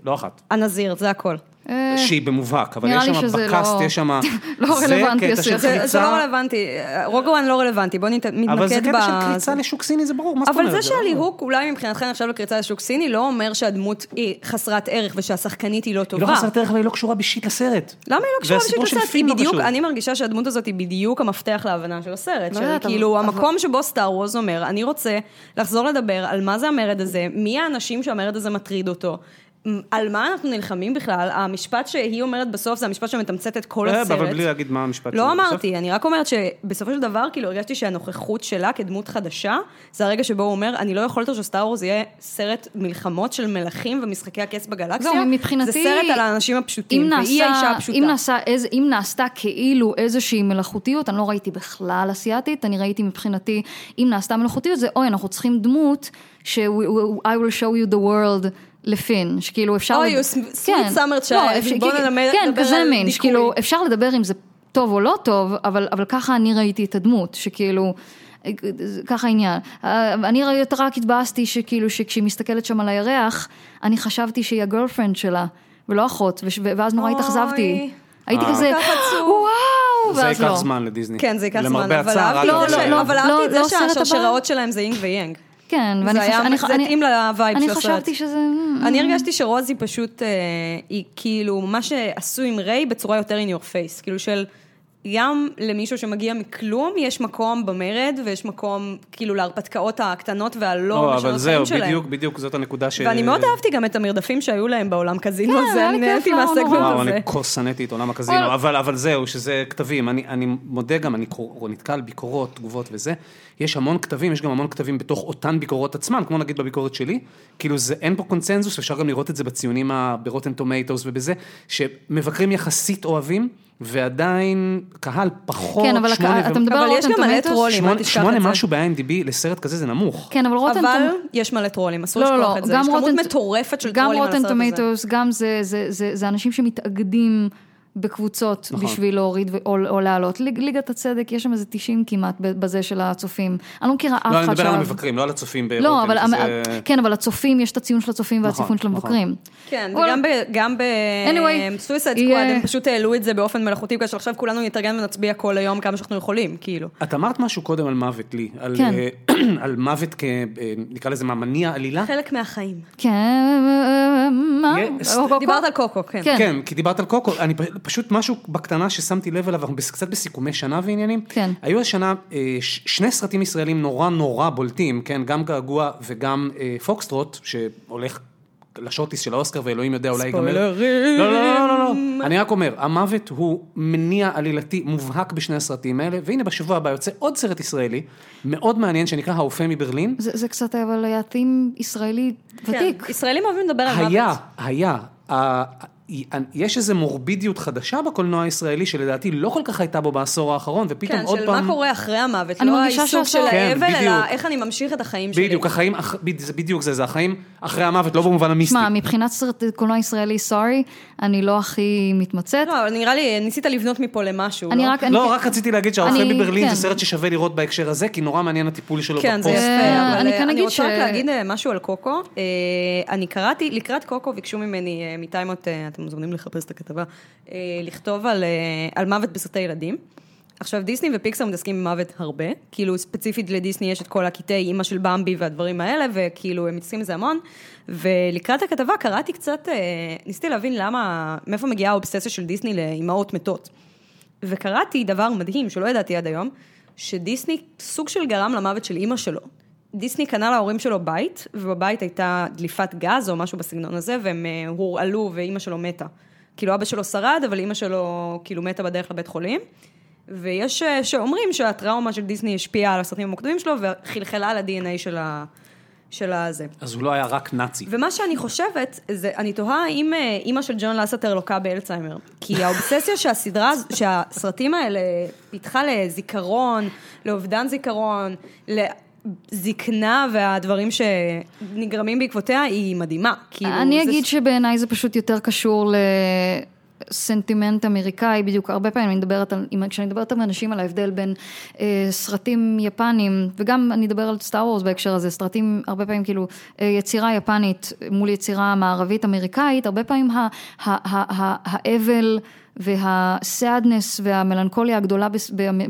לא אחת. הנזיר, זה הכל. אה, שהיא במובהק, אבל נראה יש שם ב cast, לא- יש שם... לא זה רלוונטי. זה, זה לא רלוונטי, Rogue One לא רלוונטי, בוא נת- נתמקד ב... אבל זה קטע של קריצה לשוק סיני, זה ברור, מה זאת אבל אומרת? זה לא- שהליהוק אולי מבחינתכם נחשב לקריצה לשוק סיני, לא אומר שהדמות היא חסרת ערך ושהשחקנית היא לא היא טובה. לא חסרת ערך והיא לא קשורה בשיט לסרט. למה היא לא קשורה בשיט לסרט? היא לא בדיוק. אני מרגישה שהדמות הזאת היא בדיוק המפתח להבנה של הסרט. לא כאילו, אבל- המקום שבו סטאר וורז אומר, אני רוצה לחזור לדבר על מה זה המרד הזה, מי האנשים שהמרד הזה מטריד אותו. על מה אנחנו נלחמים בכלל? המשפט שהיא אומרת בסוף זה המשפט שמתמצת את כל אה, הסרט. אבל בלי להגיד מה המשפט לא שלו בסוף. אמרתי, אני רק אומרת שבסופו של דבר, כאילו, הרגשתי שהנוכחות שלה כדמות חדשה, זה הרגע שבו הוא אומר, אני לא יכול יותר שסטאר וורז יהיה סרט מלחמות של מלכים ומשחקי הכס בגלקסיה. זהו, מבחינתי... זה סרט על האנשים הפשוטים, אם והיא האישה הפשוטה. אם, נעשה, איז, אם נעשתה כאילו איזושהי מלאכותיות, אני לא ראיתי בכלל אסיאתית, אני ראיתי מבחינתי, אם נעשתה מלאכותיות, זה אוי, אנחנו צריכים דמות ש- I will show you the world. לפין, שכאילו אפשר... אוי, לד- you sweet כן. summer child, לא, אפשר- בוא כי- נלמד- כן, נדבר כזה על מין, דיכוי. שכאילו אפשר לדבר אם זה טוב או לא טוב, אבל, אבל ככה אני ראיתי את הדמות, שכאילו... ככה העניין. אה, אני רק התבאסתי שכאילו שכשהיא מסתכלת שם על הירח, אני חשבתי שהיא ה girlfriend שלה, ולא אחות, וש- ואז נורא. התאכזבתי. הייתי אה. כזה, כל כך עצוב. וואו, זה ואז ייקח לא. זמן לדיסני. כן, זה ייקח זמן, אבל הצער, אהבתי אגב, את זה לא, לא, לא, אהבתי את לא זה שהשרשראות שלהם זה יינג ויאנג. כן, ואני זה היה- אני- זה אני- התאים ל vibe של אני הסרט. חשבתי שזה... אני הרגשתי שרוזי פשוט, אה, היא כאילו, מה שעשו עם ריי בצורה יותר in your face, כאילו של... גם למישהו שמגיע מכלום, יש מקום במרד, ויש מקום כאילו להרפתקאות הקטנות והלא לא, אבל משנות זהו, חיים שלהם. בדיוק, בדיוק, זאת הנקודה ש... ואני מאוד אהבתי גם את המרדפים שהיו להם בעולם קזינו כן, הזה, היה לי אני כיף נהניתי מהסגמנט נורא. וואו, הזה. אני כה שנאתי את עולם הקזינו, וואלה. אבל, אבל זהו, שזה כתבים, אני, אני מודה גם, אני קור- נתקל ביקורות, תגובות וזה, יש המון כתבים, יש גם המון כתבים בתוך אותן ביקורות עצמן, כמו נגיד בביקורת שלי, כאילו זה, אין פה קונצנזוס, אפשר גם לראות את זה בציונים ה- ברוטן טומטוס ובזה, שמבקרים יחסית אוהבים, ועדיין קהל פחות, כן, אבל שמונה אתה ו- מדבר אבל על יש גם רוטן מלא טומטוס? טרולים. שמונה- אל תשכח שמונה את זה. משהו ב-IMDb לסרט כזה זה נמוך. כן, אבל Rotten אבל Tomatoes... יש מלא טרולים, אסור לא, לא, לשכוח לא, את זה. גם יש כמות Rotten- מטורפת של גם טרולים על Rotten הסרט הזה. Tomatoes, גם זה, זה, זה, זה אנשים שמתאגדים בקבוצות נכון. בשביל להוריד ו- או, או להעלות. ליג, ליגת הצדק, יש שם איזה 90 כמעט ב- בזה של הצופים. אני לא מכירה אף אחד לא, אני מדבר על המבקרים, לא על הצופים ב Rotten. לא, אבל, שזה- כן, אבל הצופים, יש את הציון של הצופים נכון, והציון של נכון. המבקרים. כן, וואלה. וגם ב... גם ב... Anyway, Suicide יהיה- Squad, הם פשוט העלו את זה באופן מלאכותי, בגלל שעכשיו כולנו נתארגן ונצביע כל היום כמה שאנחנו יכולים, כאילו. את אמרת משהו קודם על מוות לי, על, כן. אה, על מוות כ... אה, נקרא לזה מה, מניע עלילה? חלק מהחיים. כן, מה? דיברת על קוקו, כן. כן. כן, כי דיברת על קוקו, אני פשוט משהו בקטנה ששמתי לב אליו, אנחנו קצת בסיכומי שנה ועניינים. כן. היו השנה אה, שני סרטים ישראלים נורא נורא בולטים, כן, גם געגוע וגם אה, פוקסטרוט, שהולך לשוטיס של האוסקר ואלוהים יודע אולי ייגמר. ספוילרים. לא, לא, לא, לא, לא, אני רק אומר, המוות הוא מניע עלילתי מובהק בשני הסרטים האלה, והנה בשבוע הבא יוצא עוד סרט ישראלי, מאוד מעניין, שנקרא האופה מברלין. זה, זה קצת אבל היה תים ישראלי כן. ותיק. ישראלים אוהבים לדבר על מוות. היה, היה. יש איזו מורבידיות חדשה בקולנוע הישראלי שלדעתי לא כל כך הייתה בו בעשור האחרון, ופתאום כן, עוד של פעם... מה קורה אחרי המוות, אני לא העיסוק של כן, האבל, אלא בדיוק. איך אני ממשיך את החיים שלי. בדיוק, החיים, זה בדיוק זה, זה החיים אחרי המוות, לא במובן המיסטי. שמע, מבחינת סרט קולנוע ישראלי, סורי, אני לא הכי מתמצאת. לא, אבל נראה לי, ניסית לבנות מפה למשהו, אני לא? רק... אני- לא, רק רציתי להגיד שהאוכל אני- בברלין כן. זה סרט ששווה לראות בהקשר הזה, כי נורא מעניין הטיפול שלו כן, זה בפוסט. יפה, אה, אבל אני אה, כן אני רוצה ש- רק להגיד משהו על קוקו. אני קראתי, לקראת קוקו ביקשו ממני מטיימות, אה, אתם מוזמנים לחפש את הכתבה, אה, לכתוב על, אה, על מוות בסרטי ילדים. עכשיו, דיסני ופיקסר מתעסקים במוות הרבה, כאילו ספציפית לדיסני יש את כל הקטעי אימא של במבי והדברים האלה, וכאילו הם מתעסקים בזה המון. ולקראת הכתבה קראתי קצת, אה, ניסיתי להבין למה, מאיפה מגיעה האובססיה של דיסני לאימהות מתות. וקראתי דבר מדהים שלא ידעתי עד היום, שדיסני סוג של גרם למוות של אימא שלו. דיסני קנה להורים שלו בית, ובבית הייתה דליפת גז או משהו בסגנון הזה, והם אה, הורעלו ואימא שלו מתה. כאילו אבא שלו שרד, אבל אימא שלו כאילו מתה בדרך לבית חולים. ויש אה, שאומרים שהטראומה של דיסני השפיעה על הסרטים המוקדמים שלו, וחלחלה על ה-DNA של, ה... של הזה. אז הוא לא היה רק נאצי. ומה שאני חושבת, זה, אני תוהה האם אה, אימא של ג'ון לסטר לוקה באלצהיימר. כי האובססיה שהסדרה, שהסרטים האלה פיתחה לזיכרון, לאובדן זיכרון, לזקנה והדברים שנגרמים בעקבותיה, היא מדהימה. כאילו, אני זה- אגיד שבעיניי זה פשוט יותר קשור לסנטימנט אמריקאי, בדיוק הרבה פעמים אני מדברת על, כשאני מדברת עם אנשים על ההבדל בין אה, סרטים יפנים, וגם אני אדבר על סטאר וורס בהקשר הזה, סרטים הרבה פעמים כאילו אה, יצירה יפנית מול יצירה מערבית אמריקאית, הרבה פעמים ה- ה- ה- ה- האבל והסאדנס והמלנכוליה הגדולה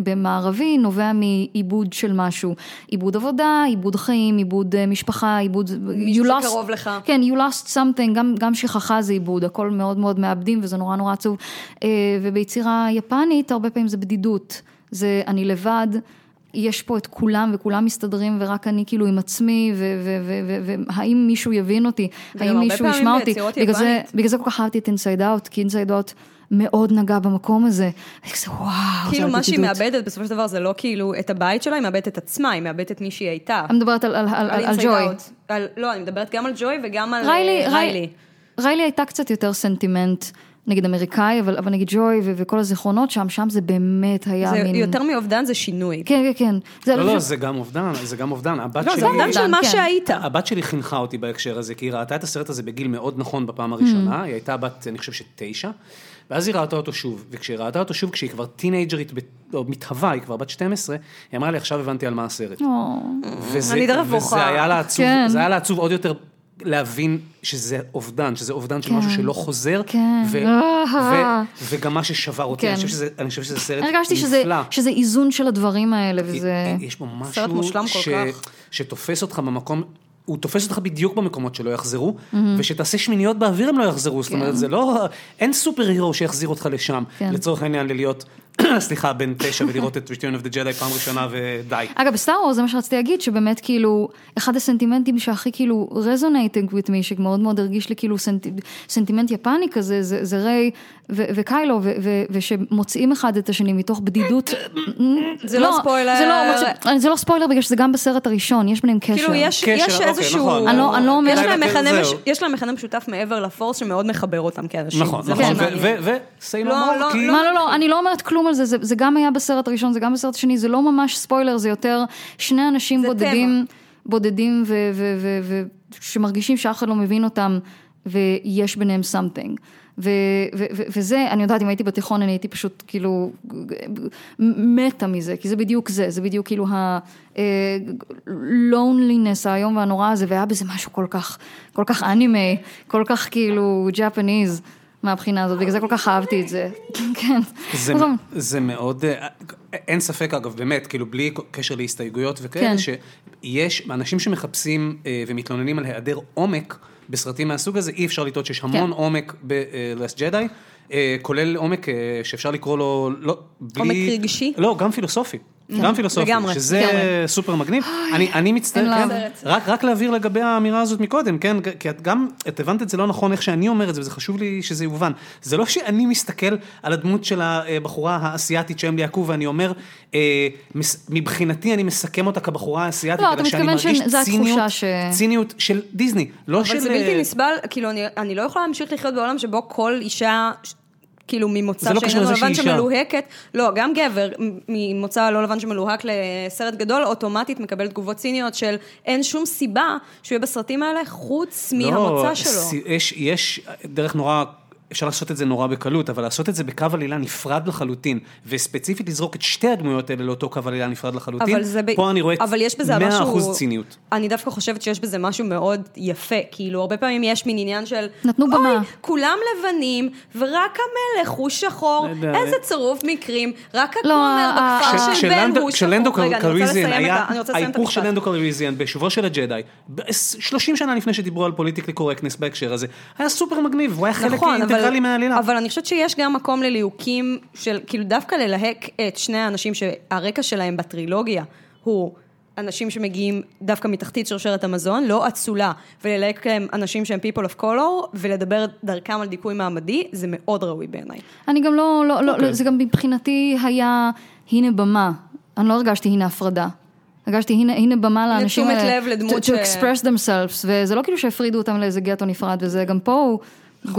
במערבי נובע מעיבוד של משהו, עיבוד עבודה, עיבוד חיים, עיבוד אה, משפחה, עיבוד... מישהו you lost- שקרוב לך. כן, you lost something, גם, גם שכחה זה עיבוד, הכל מאוד מאוד מאבדים וזה נורא נורא עצוב. אה, וביצירה יפנית הרבה פעמים זה בדידות, זה אני לבד. יש פה את כולם וכולם מסתדרים ורק אני כאילו עם עצמי והאם מישהו יבין אותי, האם מישהו ישמע אותי, בגלל זה. בגלל זה כל כך אהבתי את Inside Out, כי Inside Out מאוד נגע במקום הזה, אני כזה וואו, זה כאילו מה שהיא. מאבדת בסופו של דבר זה לא כאילו את הבית שלה, היא מאבדת את עצמה, היא מאבדת את מי שהיא הייתה. אני מדברת על, על, על, על, על Inside ג'וי. על- לא, אני מדברת גם על ג'וי וגם על ריילי, אה, ריילי, ריילי הייתה קצת יותר סנטימנט, נגיד אמריקאי, אבל, אבל נגיד ג'וי ו- וכל הזיכרונות שם, שם זה באמת היה זה מין... יותר מאובדן זה שינוי. כן, כן, כן. זה לא, לא, פשוט- זה גם אובדן, זה גם אובדן. הבת לא, שלי... זה אובדן של מה כן. שהיית. הבת שלי חינכה אותי בהקשר הזה, כי היא ראתה את הסרט הזה בגיל מאוד נכון בפעם הראשונה, היא הייתה בת, אני חושב שתשע, ואז היא ראתה אותו שוב, וכשהיא ראתה אותו שוב, כשהיא כבר טינג'רית, או מתהווה, היא כבר בת 12, היא אמרה לי, עכשיו הבנתי על מה הסרט. וזה, אני דרך. וזה היה לה עצוב, כן. זה היה לה עצוב עוד יותר להבין שזה אובדן, שזה אובדן של כן. משהו שלא חוזר, כן. ו- אה. ו- וגם מה ששבר אותי, כן. אני חושב שזה- אני חושב שזה סרט הרגשתי שזה, נפלא. שזה איזון של הדברים האלה, וזה... יש בו משהו סרט מושלם כל ש... כך. שתופס אותך במקום, הוא תופס אותך בדיוק במקומות שלא יחזרו, ושתעשה שמיניות באוויר הם לא יחזרו, זאת אומרת, זה לא, אין סופר הירו שיחזיר אותך לשם, כן. לצורך העניין ללהיות, סליחה, בן תשע ולראות את Return of the Jedi פעם ראשונה ודי. אגב, ב Star Wars זה מה שרציתי להגיד, שבאמת כאילו, אחד הסנטימנטים שהכי כאילו resonating with me, שמאוד מאוד הרגיש לי כאילו סנט, סנטימנט יפני כזה, זה, זה ריי ו- וקיילו, ו- ו- ושמוצאים אחד את השני מתוך בדידות. זה לא ספוילר. זה לא, זה לא ספוילר בגלל שזה גם בסרט הראשון, יש ביניהם קשר. כאילו יש, קשר, יש אוקיי, איזשהו... נכון. אני לא- אני לא אומרת- יש להם. מכנה משותף מעבר ל Force שמאוד מחבר אותם כאנשים. נכון, נכון, מה ו-. ו- ו- לא, לא. מה, לא, לא, אני לא אומרת כלום על זה, זה, זה גם היה בסרט הראשון, זה גם בסרט השני, זה לא ממש ספוילר, זה יותר שני אנשים בודדים, בודדים ו, ו, ו, ו, שמרגישים שאף אחד לא מבין אותם, ויש ביניהם something. ו, ו, ו, וזה, אני יודעת, אם הייתי בתיכון, אני הייתי פשוט כאילו מתה מזה, כי זה בדיוק זה, זה בדיוק כאילו ה-loneliness האיום והנורא הזה, והיה בזה משהו כל כך, כל כך אנימה, כל כך כאילו ג'פניז. מהבחינה הזאת, בגלל זה כל כך אהבתי את זה. כן. זה. זה מאוד, אה, אין ספק אגב, באמת, כאילו בלי קשר להסתייגויות וכאלה, כן. שיש אנשים שמחפשים אה, ומתלוננים על היעדר עומק בסרטים מהסוג הזה, אי אפשר לטעות שיש המון כן. עומק ב-Last Jedi, אה, כולל עומק שאפשר לקרוא לו, לא, בלי... עומק רגשי? לא, גם פילוסופי. גם פילוסופי, שזה. סופר מגניב. אני, אני מצטער, כן. רק, להבהיר לגבי האמירה הזאת מקודם, כן, כי את גם, את הבנת את זה לא נכון איך שאני אומר את זה, וזה חשוב לי שזה יובן. זה לא שאני מסתכל על הדמות של הבחורה האסייתית שאמילי יעקוב, ואני אומר, אה, מבחינתי אני מסכם אותה כבחורה האסייתית, לא, אלא שאני מרגיש ציניות, ציניות של דיסני, לא של... אבל זה בלתי אה, נסבל, כאילו, אני, אני לא יכולה להמשיך לחיות בעולם שבו כל אישה... כאילו ממוצא לא שאיננו לבן. שמלוהקת, לא, גם גבר ממוצא לא לבן שמלוהק לסרט גדול, אוטומטית מקבל תגובות ציניות של אין שום סיבה שהוא יהיה בסרטים האלה חוץ מהמוצא לא, שלו. ס- יש, יש דרך נורא, אפשר לעשות את זה נורא בקלות, אבל לעשות את זה בקו עלילה נפרד לחלוטין, וספציפית לזרוק את שתי הדמויות האלה לאותו קו עלילה נפרד לחלוטין, אבל זה ב... פה אני רואה אבל יש בזה 100% משהו... ציניות. אני דווקא חושבת שיש בזה משהו מאוד יפה. כאילו, הרבה פעמים יש מין עניין של... נתנו במה. אוי, כולם לבנים, ורק המלך הוא שחור. לא יודע. איזה צירוף מקרים. רק לא, הכומר ה- בכפר ה- של בן הוא כשלנדו שחור. רגע, אני לסיים את היה, ההיפוך של. לנדו קלריסיאן בשובו של הג'די, ב- 30 שנה לפני שדיברו על political correctness בהקשר הזה, היה סופר מגניב, הוא היה חלק נכון, אבל, מהעלילה. אבל אני חושבת שיש גם מקום לליהוקים של, כאילו דווקא ללהק את שני האנשים שהרקע שלהם בטרילוגיה הוא אנשים שמגיעים דווקא מתחתית שרשרת המזון, לא אצולה, וללהק להם אנשים שהם people of color, ולדבר דרכם על דיכוי מעמדי, זה מאוד ראוי בעיניי. אני גם לא, לא, לא, אוקיי. זה גם מבחינתי היה, הנה במה. אני לא הרגשתי הנה הפרדה. הרגשתי, הנה, הנה במה לאנשים האלה, לב לדמות to, ש- to express themselves, וזה לא כאילו שהפרידו אותם לאיזה גטו נפרד וזה, גם פה הוא אה,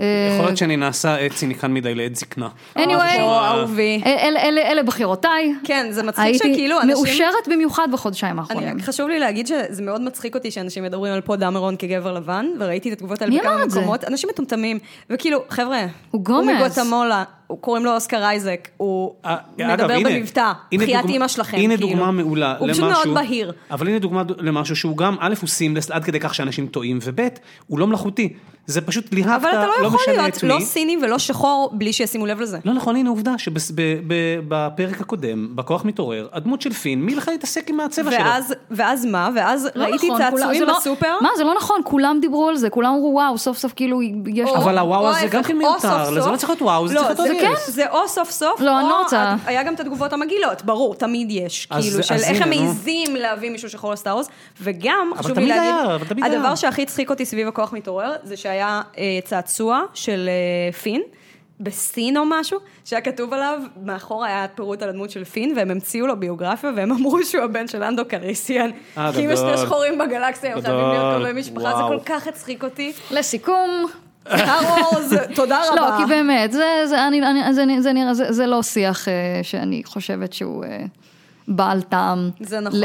יכול להיות שאני נעשה עד ציניקן מדי לעת זקנה. anyway, אהובי. אלה- בחירותיי. כן, זה מצחיק הייתי שכאילו אנשים... מאושרת במיוחד בחודשיים אני, האחרונים. חשוב לי להגיד שזה מאוד מצחיק אותי שאנשים מדברים על פה דמרון כגבר לבן, וראיתי את התגובות האלה בכמה? מקומות, אנשים מטומטמים, וכאילו, חבר'ה, הוא גומז. מגואטמולה, הוא קוראים לו אוסקר אייזק, הוא אה, מדבר במבטא, בחיית אימא שלכם, הנה כאילו. דוגמה מעולה הוא פשוט למשהו, מאוד בהיר. אבל הנה דוגמה למשהו שהוא גם, א', הוא סימלס עד כדי כך שאנשים טועים, וב', הוא לא מלאכותי. זה פשוט ליהבת, אבל אתה לא יכול משנה להיות את לא מי. סיני ולא שחור בלי שישימו לב לזה. לא נכון, הנה עובדה שבפרק הקודם, בכוח מתעורר, הדמות של פין, מי לך להתעסק עם הצבע שלו? ואז, ואז מה? ואז לא ראיתי נכון, צעצועים זה לא- בסופר. מה, זה לא נכון, כולם דיברו על זה, כולם אמרו וואו, סוף סוף כאילו יש... או- אבל הוואו או הזה גם כן מיותר, סוף זה לא צריך להיות וואו, זה לא, צריך להיות זה יס. כן, זה או סוף סוף, לא, או אני לא רוצה. היה גם את התגובות המגעילות, ברור, תמיד יש. כאילו, של איך הם. מעיזים להביא מישהו שחור לסטארס, וגם, אבל חשוב לי תמיד להגיד, היה, אבל תמיד הדבר היה. שהכי הצחיק אותי סביב הכוח מתעורר, זה שהיה אה, צעצוע של אה, פין. בסין או משהו, שהיה כתוב עליו, מאחור היה פירוט על הדמות של פין, והם המציאו לו ביוגרפיה, והם אמרו שהוא הבן של אנדו קריסיאן. אה, כי אם יש. שני שחורים בגלקסיה, הם חייבים להיות קרובי משפחה, זה. כל כך הצחיק אותי. לסיכום, סטאר וורז, תודה רבה. לא, כי באמת, זה, זה, אני, אני, זה, זה, נראה- זה, זה לא שיח שאני חושבת שהוא בעל טעם. זה נכון.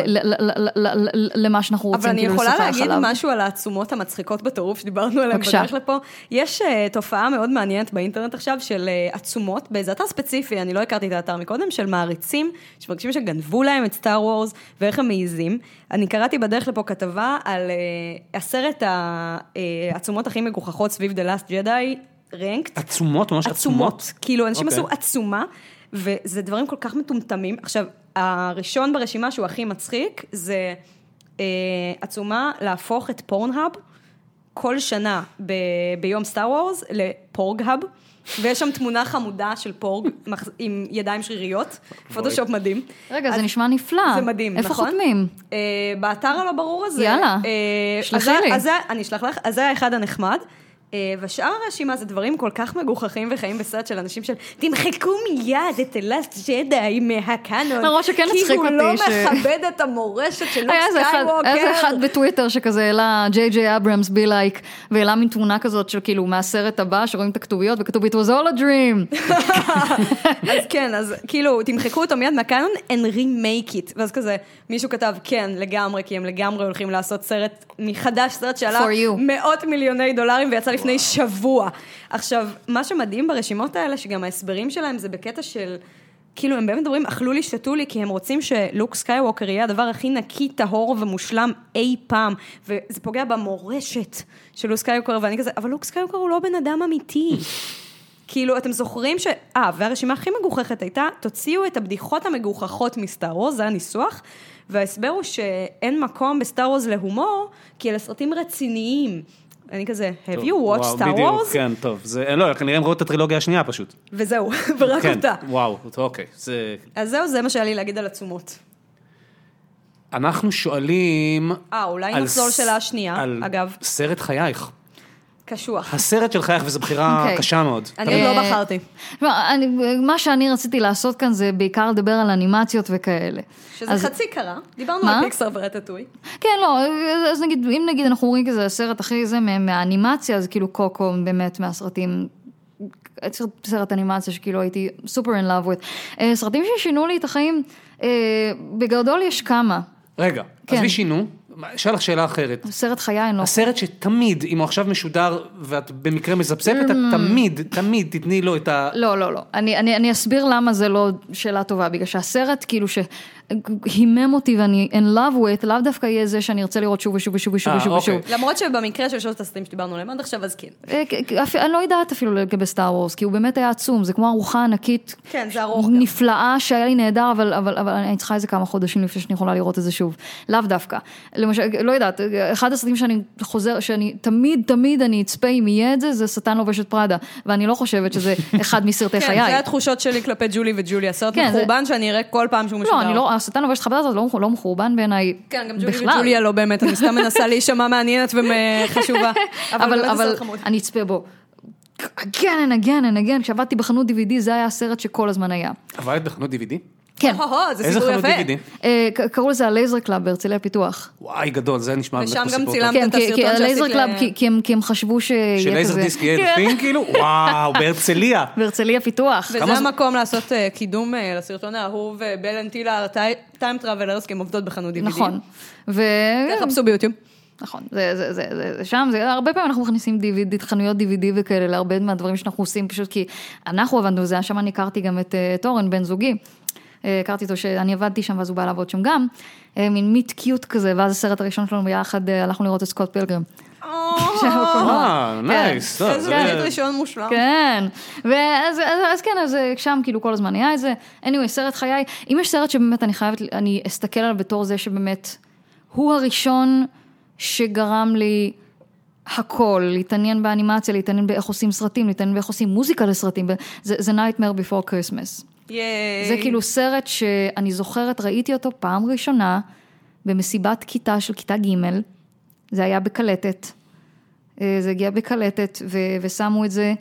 למה שאנחנו רוצים אבל אני כאילו יכולה להגיד עליו. משהו על העצומות המצחיקות בטירוף שדיברנו עליהן. בדרך לפה. יש uh, תופעה מאוד מעניינת באינטרנט עכשיו של uh, עצומות, באיזה אתר ספציפי, אני לא הכרתי את האתר מקודם, של מעריצים, שמרגישים שגנבו להם את סטאר וורס, ואיך הם מעיזים. אני קראתי בדרך לפה כתבה על עשרת העצומות הכי מגוחכות סביב The Last Jedi, רנקט. עצומות, ממש עצומות. עצומות. כאילו, אנשים אוקיי. עשו עצומה, וזה דברים כל כך מטומטמים. עכשיו, הראשון ברשימה שהוא הכי מצחיק, זה אה, עצומה להפוך את פורנהאב כל שנה ב, ביום סטאר וורס לפורגהאב. ויש שם תמונה חמודה של פורג עם ידיים שריריות, פוטושופ מדהים. רגע, אז זה נשמע נפלא. זה מדהים, איפה נכון? חותמים? אה, באתר הלא ברור הזה. יאללה, אה, שלחי לי. אז זה, אני אשלח לך, אז זה האחד הנחמד. אה, ושאר הרשימה זה דברים כל כך מגוחכים וחיים בסרט של אנשים של תמחקו מיד את The Last Jedi מהקאנון. למרות שכן הצחיק כי הוא לא אותי ש- מכבד את המורשת של לוק היה איזה אחד, סקייווקר. איזה אחד בטוויטר שכזה העלה ג'יי ג'יי אברמס be like, והעלה מין תמונה כזאת של כאילו מהסרט הבא שרואים את הכתוביות וכתוב it was all a dream. אז כן, אז כאילו, תמחקו אותו מיד מהקאנון and remake it. ואז כזה, מישהו כתב, כן, לגמרי, כי הם לגמרי הולכים לעשות סרט מחדש, סרט שעלה. מאות מיליוני דולרים ויצא לפני שבוע. עכשיו, מה שמדהים ברשימות האלה, שגם ההסברים שלהם זה בקטע של... כאילו, הם באמת מדברים, אכלו לי, שתו לי, כי הם רוצים שלוק סקייווקר יהיה הדבר הכי נקי, טהור ומושלם אי פעם. וזה פוגע במורשת של לוק סקייווקר, ואני כזה, אבל לוק סקייווקר הוא לא בן אדם אמיתי. כאילו, אתם זוכרים ש... אה, והרשימה הכי מגוחכת הייתה, תוציאו את הבדיחות המגוחכות מ Star Wars, זה הניסוח, וההסבר הוא שאין מקום ב Star Wars להומור, כי אלה סרטים רציניים. אני כזה, have you watched Star בדיוק, Wars? כן, טוב, זה, לא, כנראה הם ראו את הטרילוגיה השנייה פשוט. וזהו, ורק כן, אותה. וואו, אוקיי, זה... אז זהו, זה מה שהיה לי להגיד על עצומות. אנחנו שואלים... אה, אולי נחזור לשאלה השנייה, אגב. סרט חייך. קשוח. הסרט של חייך, וזו בחירה אוקיי. קשה מאוד. אני עוד לא אה, בחרתי. לא, אני- מה שאני רציתי לעשות כאן זה בעיקר לדבר על אנימציות וכאלה. שזה אז- חצי קרה. דיברנו מה? על פיקסר ורטטוי. כן, לא, אז נגיד, אם נגיד אנחנו רואים כזה הסרט הכי זה מה- מהאנימציה, אז כאילו קוקו באמת מהסרטים, סרט, אנימציה שכאילו הייתי סופר אין לאב ווית. סרטים ששינו לי את החיים, אה, בגדול יש כמה. רגע, כן. עזבי שינו, אשאל לך שאלה אחרת. סרט חיי אני לא... הסרט שתמיד, אם הוא עכשיו משודר ואת במקרה מזפזפת, את תמיד, תמיד תתני לו את ה... לא, לא, לא. אני, אני, אני אסביר למה זה לא שאלה טובה, בגלל שהסרט כאילו שהימם אותי ואני in love with, לאו דווקא יהיה זה שאני ארצה לראות שוב ושוב ושוב ושוב אה, ושוב אוקיי. ושוב. למרות שבמקרה של שלושת הסרטים שדיברנו עליהם עד עכשיו, אז כן. אה, אני לא יודעת אפילו לגבי סטאר וורס, כי הוא באמת היה עצום, זה כמו ארוחה ענקית. כן, זה ארוך גם. נפלאה שהיה לי נהדר, אבל, אבל, אבל אני צריכה איזה כמה חודשים לפני שאני יכולה לראות את זה שוב. לאו דווקא. למשל, לא יודעת, אחד הסרטים שאני חוזר, שאני תמיד תמיד אני אצפה אם יהיה את זה, זה שטן לובש את פראדה. ואני לא חושבת שזה אחד מסרטי כן, חיי. זה התחושות שלי כלפי ג'ולי וג'ולי, הסרט כן, זה- מחורבן שאני אראה כל פעם שהוא משודר. לא, אני לא, השטן לובש את פראדה הזה לא, לא מחורבן בעיניי כן, גם ג'ולי בכלל. וג'וליה לא באמת, אני סתם מנסה להישמע מעניינת וחשובה. אבל, זה אבל חמוד. אני אצפה בו. again and again and again, כשעבדתי בחנות DVD זה היה הסרט שכל הזמן היה. עבדת בחנות DVD? כן. זה איזה חנות. DVD? אה, קראו לזה ה Laser Club בהרצליה פיתוח. וואי, גדול, זה נשמע ושם גם צילמת. כן, את כי- הסרטון כי שעשית הלייזר ל- Club, כי- הם- כי הם חשבו שיהיה כזה. ש laser disc יהיה כן. דפים כאילו? וואו, בהרצליה. בהרצליה פיתוח. וזה המקום לעשות אה, קידום אה, לסרטון האהוב אה, Belle and Tyler, Time Travelers, כי הם עובדות בחנות DVD. נכון. תחפשו ביוטיוב. נכון, זה, זה, זה, זה, זה שם, זה, הרבה פעמים אנחנו מכניסים DVD, חנויות DVD וכאלה להרבה מהדברים שאנחנו עושים, פשוט כי אנחנו עבדנו בזה, שם אני הכרתי גם את, את אורן, בן זוגי. אה, הכרתי אותו שאני עבדתי שם ואז הוא בא לעבוד שם גם, אה, מין meet cute כזה, ואז הסרט הראשון שלנו ביחד אה, הלכנו לראות את סקוט פילגרם. אה, nice. לא, איזה זה- דייט ראשון מושלם. כן, ואז אז, אז כן, אז אה, שם כאילו כל הזמן היה את זה. anyway, סרט חיי, אם יש סרט שבאמת אני חייבת, אני אסתכל עליו בתור זה שבאמת, הוא הראשון שגרם לי הכל, להתעניין באנימציה, להתעניין באיך עושים סרטים, להתעניין באיך עושים מוזיקה לסרטים, זה, זה Nightmare Before Christmas. ייי. זה כאילו סרט שאני זוכרת, ראיתי אותו פעם ראשונה במסיבת כיתה של כיתה ג', זה היה בקלטת, אה, זה הגיע בקלטת ו- ושמו את זה,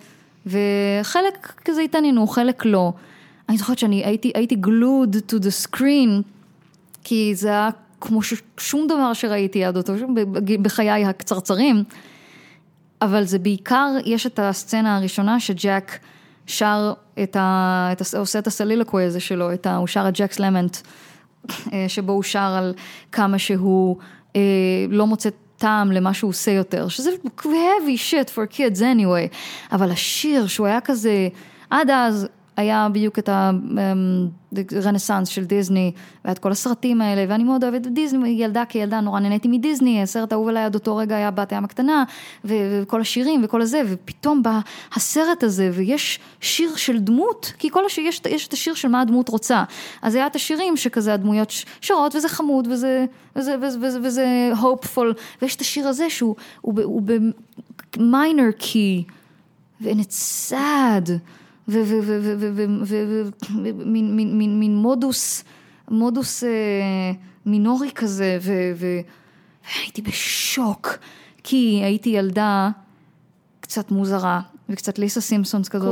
וחלק כזה התעניינו, חלק לא. אני זוכרת שאני הייתי, הייתי glued to the screen, כי זה היה כמו ש- שום דבר שראיתי עד אותו, בחיי הקצרצרים. אבל זה בעיקר, יש את הסצנה הראשונה שג'ק שר את ה... את ה עושה את הסלילקוי הזה שלו, את ה, הוא שר את ג'קס למנט, אה, שבו הוא שר על כמה שהוא אה, לא מוצא טעם למה שהוא עושה יותר, שזה heavy shit for kids anyway, אבל השיר שהוא היה כזה, עד אז היה בדיוק את הרנסאנס של דיסני, והיה את כל הסרטים האלה, ואני מאוד אוהבת את דיסני, ילדה כילדה נורא נהניתי מדיסני, הסרט האהוב עליי עד אותו רגע היה בת הים הקטנה, וכל השירים וכל הזה, ופתאום בא הסרט הזה, ויש שיר של דמות, כי כל השיר, יש, יש את השיר של מה הדמות רוצה. אז היה את השירים שכזה הדמויות שרות, וזה חמוד, וזה, וזה, וזה, וזה, וזה hopeful, ויש את השיר הזה שהוא הוא, ב- הוא ב-minor key, and it's sad, ומין מין- מין- מין מודוס, מודוס אה, מינורי כזה, והייתי בשוק, כי הייתי ילדה קצת מוזרה, וקצת ליסה סימפסונס כזאת.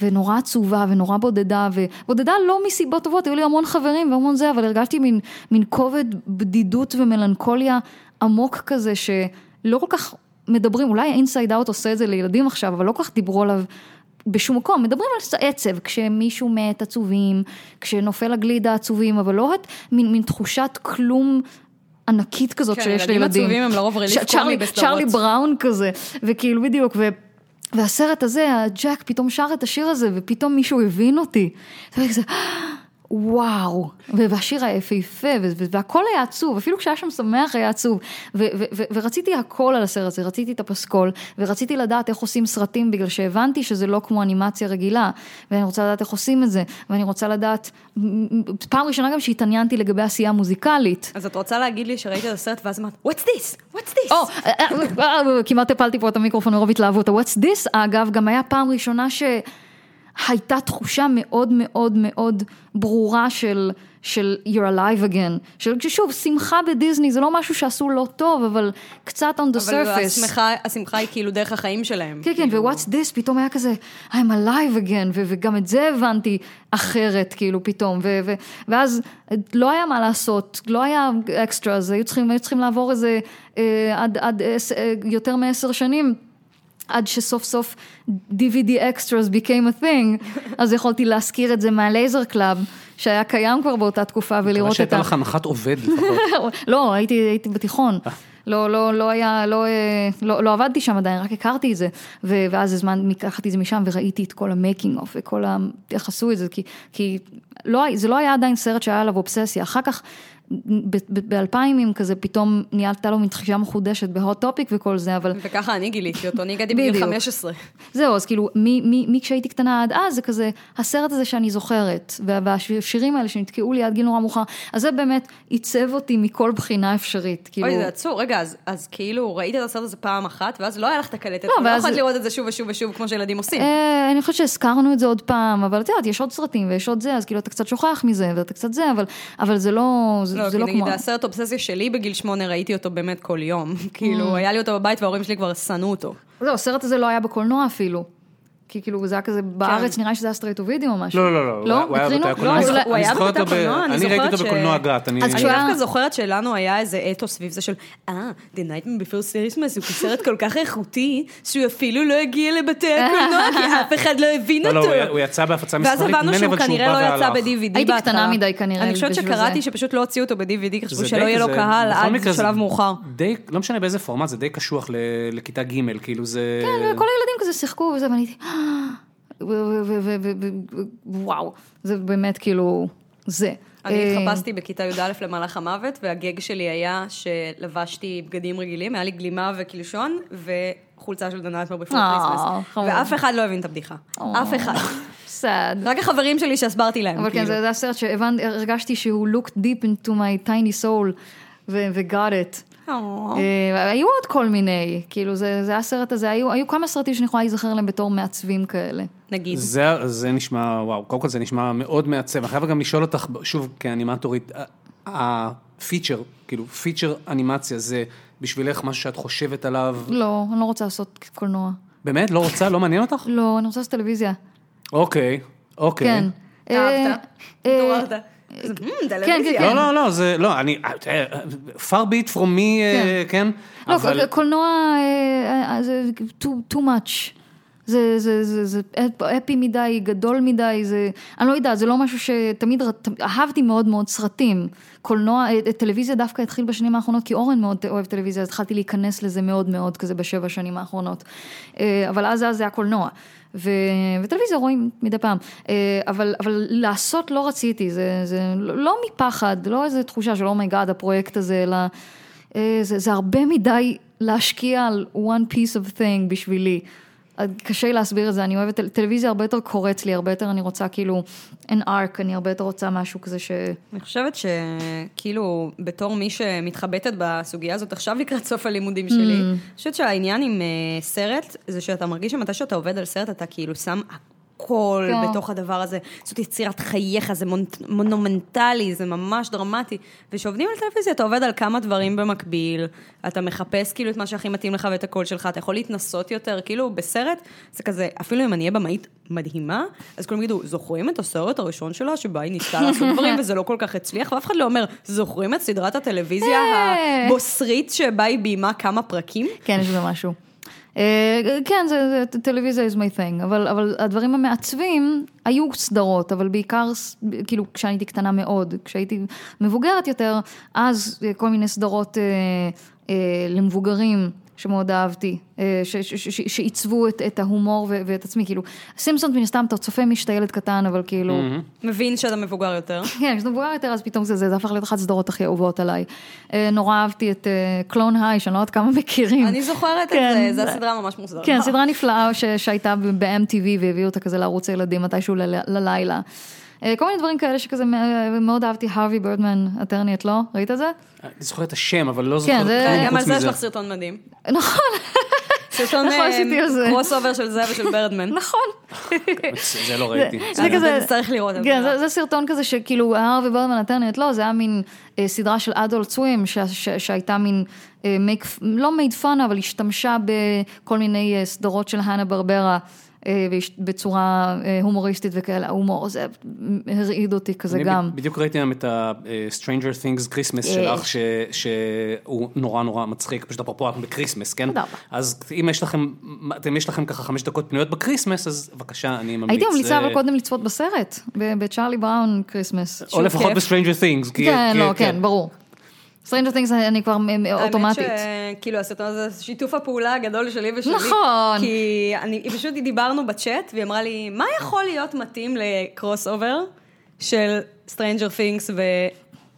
ו- ונורא עצובה, ונורא בודדה, ובודדה לא מסיבות טובות, היו לי המון חברים והמון זה, אבל הרגשתי מין, מין כובד בדידות ומלנכוליה עמוק כזה, שלא כל כך מדברים, אולי אינסייד אאוט עושה את זה לילדים עכשיו, אבל לא כל כך דיברו עליו בשום מקום, מדברים על עצב, כשמישהו מת עצובים, כשנופל הגלידה עצובים, אבל לא את מין, מין תחושת כלום ענקית כזאת כן, שיש ילדים לילדים. עצובים הם לרוב רליף קומי בסדרות. צ'רלי בראון כזה, וכאילו בדיוק, ו... והסרט הזה, הג'ק פתאום שר את השיר הזה, ופתאום מישהו הבין אותי. זה כזה, וואו, והשיר היה יפהפה, ו- ו- והכל היה עצוב, אפילו כשהיה שם שמח היה עצוב. ורציתי הכל על הסרט הזה, רציתי את הפסקול, ורציתי לדעת איך עושים סרטים, בגלל שהבנתי שזה לא כמו אנימציה רגילה, ואני רוצה לדעת איך עושים את זה, ואני רוצה לדעת, פעם ראשונה גם שהתעניינתי לגבי עשייה מוזיקלית. אז את רוצה להגיד לי שראית את הסרט ואז אמרת, what's this? what's this? או, אה, אה, אה, כמעט הפלתי פה את המיקרופון מרוב התלהבות. ה-What's this, אגב, גם היה פעם ראשונה שהייתה תחושה מאוד מאוד מאוד ברורה של, של You're alive again. של שוב, שמחה בדיסני זה לא משהו שעשו לא טוב, אבל קצת on the אבל surface. השמחה, השמחה היא כאילו דרך החיים שלהם. כן, כן, כאילו. ו-What's this, פתאום היה כזה, I'm alive again, ו- וגם את זה הבנתי אחרת, כאילו, פתאום, ו- ו- ואז לא היה מה לעשות, לא היה extras, היו צריכים, היו צריכים לעבור איזה, אה, עד, עד אה, יותר מעשר שנים. עד שסוף סוף DVD extras became a thing, אז יכולתי להזכיר את זה מה Laser Club, שהיה קיים כבר באותה תקופה, ולראות את שהייתה ה... לך הנחת עובד לפחות. לא, הייתי, הייתי בתיכון. לא, לא, לא היה, לא, אה, לא, לא עבדתי שם עדיין, רק הכרתי את זה. ו- ואז הזמן, לקחתי את זה משם וראיתי את כל ה making of וכל ה... איך עשו את זה, כי, כי לא, זה לא היה עדיין סרט שהיה עליו אובססיה. אחר כך, באלפיימים כזה, פתאום ניהלת לו מין תחישה מחודשת בהוט טופיק וכל זה, אבל וככה אני גיליתי אותו, אני הגעתי בגיל בדיוק. 15. זהו, אז כאילו, מי, מי, מי כשהייתי קטנה עד אז, זה כזה, הסרט הזה שאני זוכרת, וה- והשירים האלה שנתקעו לי עד גיל נורא מאוחר, אז זה באמת עיצב אותי מכל בחינה אפשרית, כאילו. אוי, זה עצור. רגע, אז- אז כאילו, ראית את הסרט הזה פעם אחת, ואז לא היה לך את הקלטת, לא, לא ואז- יכולת לראות את זה שוב ושוב ושוב, כמו שילדים עושים. אה, אני חושבת שהזכרנו את זה עוד פעם, אבל את יודעת, יש עוד סרטים ויש עוד זה, אז כאילו אתה קצת שוכח מזה, ואתה קצת זה, אבל, אבל זה לא, זה, לא, זה לא נגיד כמו... הסרט אובססיה שלי בגיל שמונה, ראיתי אותו באמת כל יום. כאילו, היה לי אותו בבית וההורים שלי כבר שנאו אותו. לא, הסרט הזה לא היה בקולנוע אפילו. כי כאילו זה היה כזה, בארץ נראה לי שזה היה straight to video או משהו. לא, לא, לא, לא? הוא היה. לא, אני הוא היה אני זוכר בבתי אותו ב- הקולנוע, אני ראיתי אותו בקולנוע גת. אני- היה- דווקא זוכרת שלנו היה איזה אתוס סביב זה של, אה, The Nightmare Before Christmas הוא סרט כל כך איכותי, שהוא אפילו לא הגיע לבתי הקולנוע, כי אף אחד לא הבין לא, לא, אותו. הוא היה- הוא יצא בהפצה ואז מסחרית, הבנו נדמה לי, שהוא כנראה לא יצא. ב-DVD בהתחלה. הייתי קטנה מדי כנראה אני חושבת שקראתי. שפשוט לא הוציאו אותו ב-DVD, חשבו זה שלא יהיה לו קהל עד שלב מאוחר. לא משנה באיזה פורמט, זה די קשוח ל- לכיתה ג', כאילו זה... כן, וכל הילדים כזה שיחקו וזה, ואני הייתי, ו- וואו, זה באמת כאילו, זה. אני אה, התחפשתי בכיתה י"א למלאך המוות, והגאג שלי היה שלבשתי בגדים רגילים, היה לי גלימה וקלשון, וחולצה של The Nightmare Before אה, Christmas. חמוד. ואף אחד לא הבין את הבדיחה. אף אחד. סאד. רק החברים שלי שהסברתי להם, אבל כן, כאילו. זה הסרט שהבנתי, הרגשתי שהוא looked deep into my tiny soul, ו-got it. אה. אה, היו עוד כל מיני, כאילו זה זה הסרט הזה, היו היו כמה סרטים שאני יכולה להיזכר להם בתור מעצבים כאלה. נגיד. זה, זה נשמע, וואו, קודם כל זה נשמע מאוד מעצב. אני חייב גם לשאול אותך, שוב, כאנימטורית, הפיצ'ר, כאילו, פיצ'ר אנימציה זה בשבילך משהו שאת חושבת עליו, לא, אני לא רוצה לעשות קולנוע. באמת? לא רוצה? לא מעניין אותך? לא, אני רוצה לעשות טלוויזיה. אוקיי, אוקיי. כן. אה, אהבת? אה, התעוררת. "מ, טלוויזיה. כן. לא, לא, לא, זה, לא, אני, far be it from me, אה, כן? לא, אבל, קולנוע אה, אה, זה too, too much. זה, זה, זה, זה אפ- אפי מדי, גדול מדי, זה, אני לא יודעת, זה לא משהו שתמיד, ר- ת- אהבתי מאוד מאוד סרטים. קולנוע, אה, טלוויזיה דווקא התחיל בשנים האחרונות, כי אורן מאוד אוהב טלוויזיה, אז התחלתי להיכנס לזה מאוד מאוד כזה בשבע שנים האחרונות. אה, אבל אז אז זה היה קולנוע. ו... וטלוויזיה רואים מדי פעם, אה, אבל, אבל לעשות לא רציתי, זה, זה לא מפחד, לא איזה תחושה של אומייגאד הפרויקט הזה, אלא זה, זה הרבה מדי להשקיע על one piece of thing בשבילי. קשה לי להסביר את זה, אני אוהבת, טל- טלוויזיה הרבה יותר קורץ לי, הרבה יותר אני רוצה כאילו, an arc, אני הרבה יותר רוצה משהו כזה ש... אני חושבת שכאילו, בתור מי שמתחבטת בסוגיה הזאת עכשיו לקראת סוף הלימודים שלי, אני חושבת שהעניין עם אה, סרט, זה שאתה מרגיש שמתי שאתה עובד על סרט, אתה כאילו שם הכל כן. בתוך הדבר הזה. זאת יצירת חייך, זה מונ- מונומנטלי, זה ממש דרמטי. וכשעובדים על טלוויזיה, אתה עובד על כמה דברים במקביל, אתה מחפש כאילו את מה שהכי מתאים לך ואת הקול שלך, אתה יכול להתנסות יותר, כאילו בסרט, זה כזה, אפילו אם אני אהיה במאית מדהימה, אז כולם יגידו, זוכרים את הסרט הראשון שלה, שבה היא ניסתה לעשות דברים וזה לא כל כך הצליח, ואף אחד לא אומר, זוכרים את סדרת הטלוויזיה. הבוסרית שבה היא ביימה כמה פרקים? כן, יש בזה משהו. אה, כן, זה, זה טלוויזיה is my thing, אבל, אבל הדברים המעצבים היו סדרות, אבל בעיקר, כאילו, כשאני הייתי קטנה מאוד, כשהייתי מבוגרת יותר, אז אה, כל מיני סדרות אה, אה, למבוגרים. שמאוד אהבתי, אה, שעיצבו את, את ההומור ו- ואת עצמי, כאילו, סימפסון מן הסתם אתה צופה מי שאתה ילד קטן, אבל כאילו, מבין שאתה מבוגר יותר. כן, כשאתה מבוגר יותר, אז פתאום זה, זה, זה הפך להיות אחת הסדרות הכי אהובות עליי. אה, נורא אהבתי את קלון היי, שאני לא יודעת כמה מכירים. אני זוכרת את כן, זה, זו הסדרה ממש מוזרה. כן, סדרה נפלאה ש, שהייתה ב-MTV והביאו אותה כזה לערוץ הילדים מתישהו ל- ללילה. אה, כל מיני דברים כאלה שכזה מ- מאוד אהבתי, הרווי בירדמן, הטרניאט, לא? ראית את זה? אני זוכר את השם, אבל לא זוכר זה- כלום גם על זה יש. לך סרטון מדהים. נכון, סרטון נכון, זה. קרוס אובר של זה ושל ברדמן. נכון. זה לא ראיתי. זה כזה, תצטרך לראות את כן, זה. זה, זה סרטון כזה שכאילו הרווי בירדמן הטרניאט, לא, זה היה מין אה, סדרה של אדולט סווים, שהייתה מין, אה, make, לא made fun, אבל השתמשה בכל מיני אה, סדרות של האנה ברברה. אה, בצורה אה, הומוריסטית וכאלה, ההומור הזה הרעיד אותי כזה גם. בדיוק ראיתי היום את ה-Stranger Things Christmas שלך, שהוא נורא נורא מצחיק, פשוט אפרופו אנחנו בקריסמס, כן? תודה רבה. אז אם יש לכם, אתם יש לכם ככה חמש דקות פנויות בקריסמס, אז בבקשה, אני ממליץ. הייתי ממליצה אבל קודם לצפות בסרט, בצ'ארלי בראון כריסמס. או לפחות. ב-Stranger Things. כן, לא, כן, ברור. סטרנג'ר טינגס אני כבר אוטומטית. האמת שכאילו הסרטון הזה, זה שיתוף הפעולה הגדול שלי ושלי. נכון. כי אני, פשוט דיברנו בצ'אט, והיא אמרה לי, מה יכול להיות מתאים לקרוס אובר של Stranger Things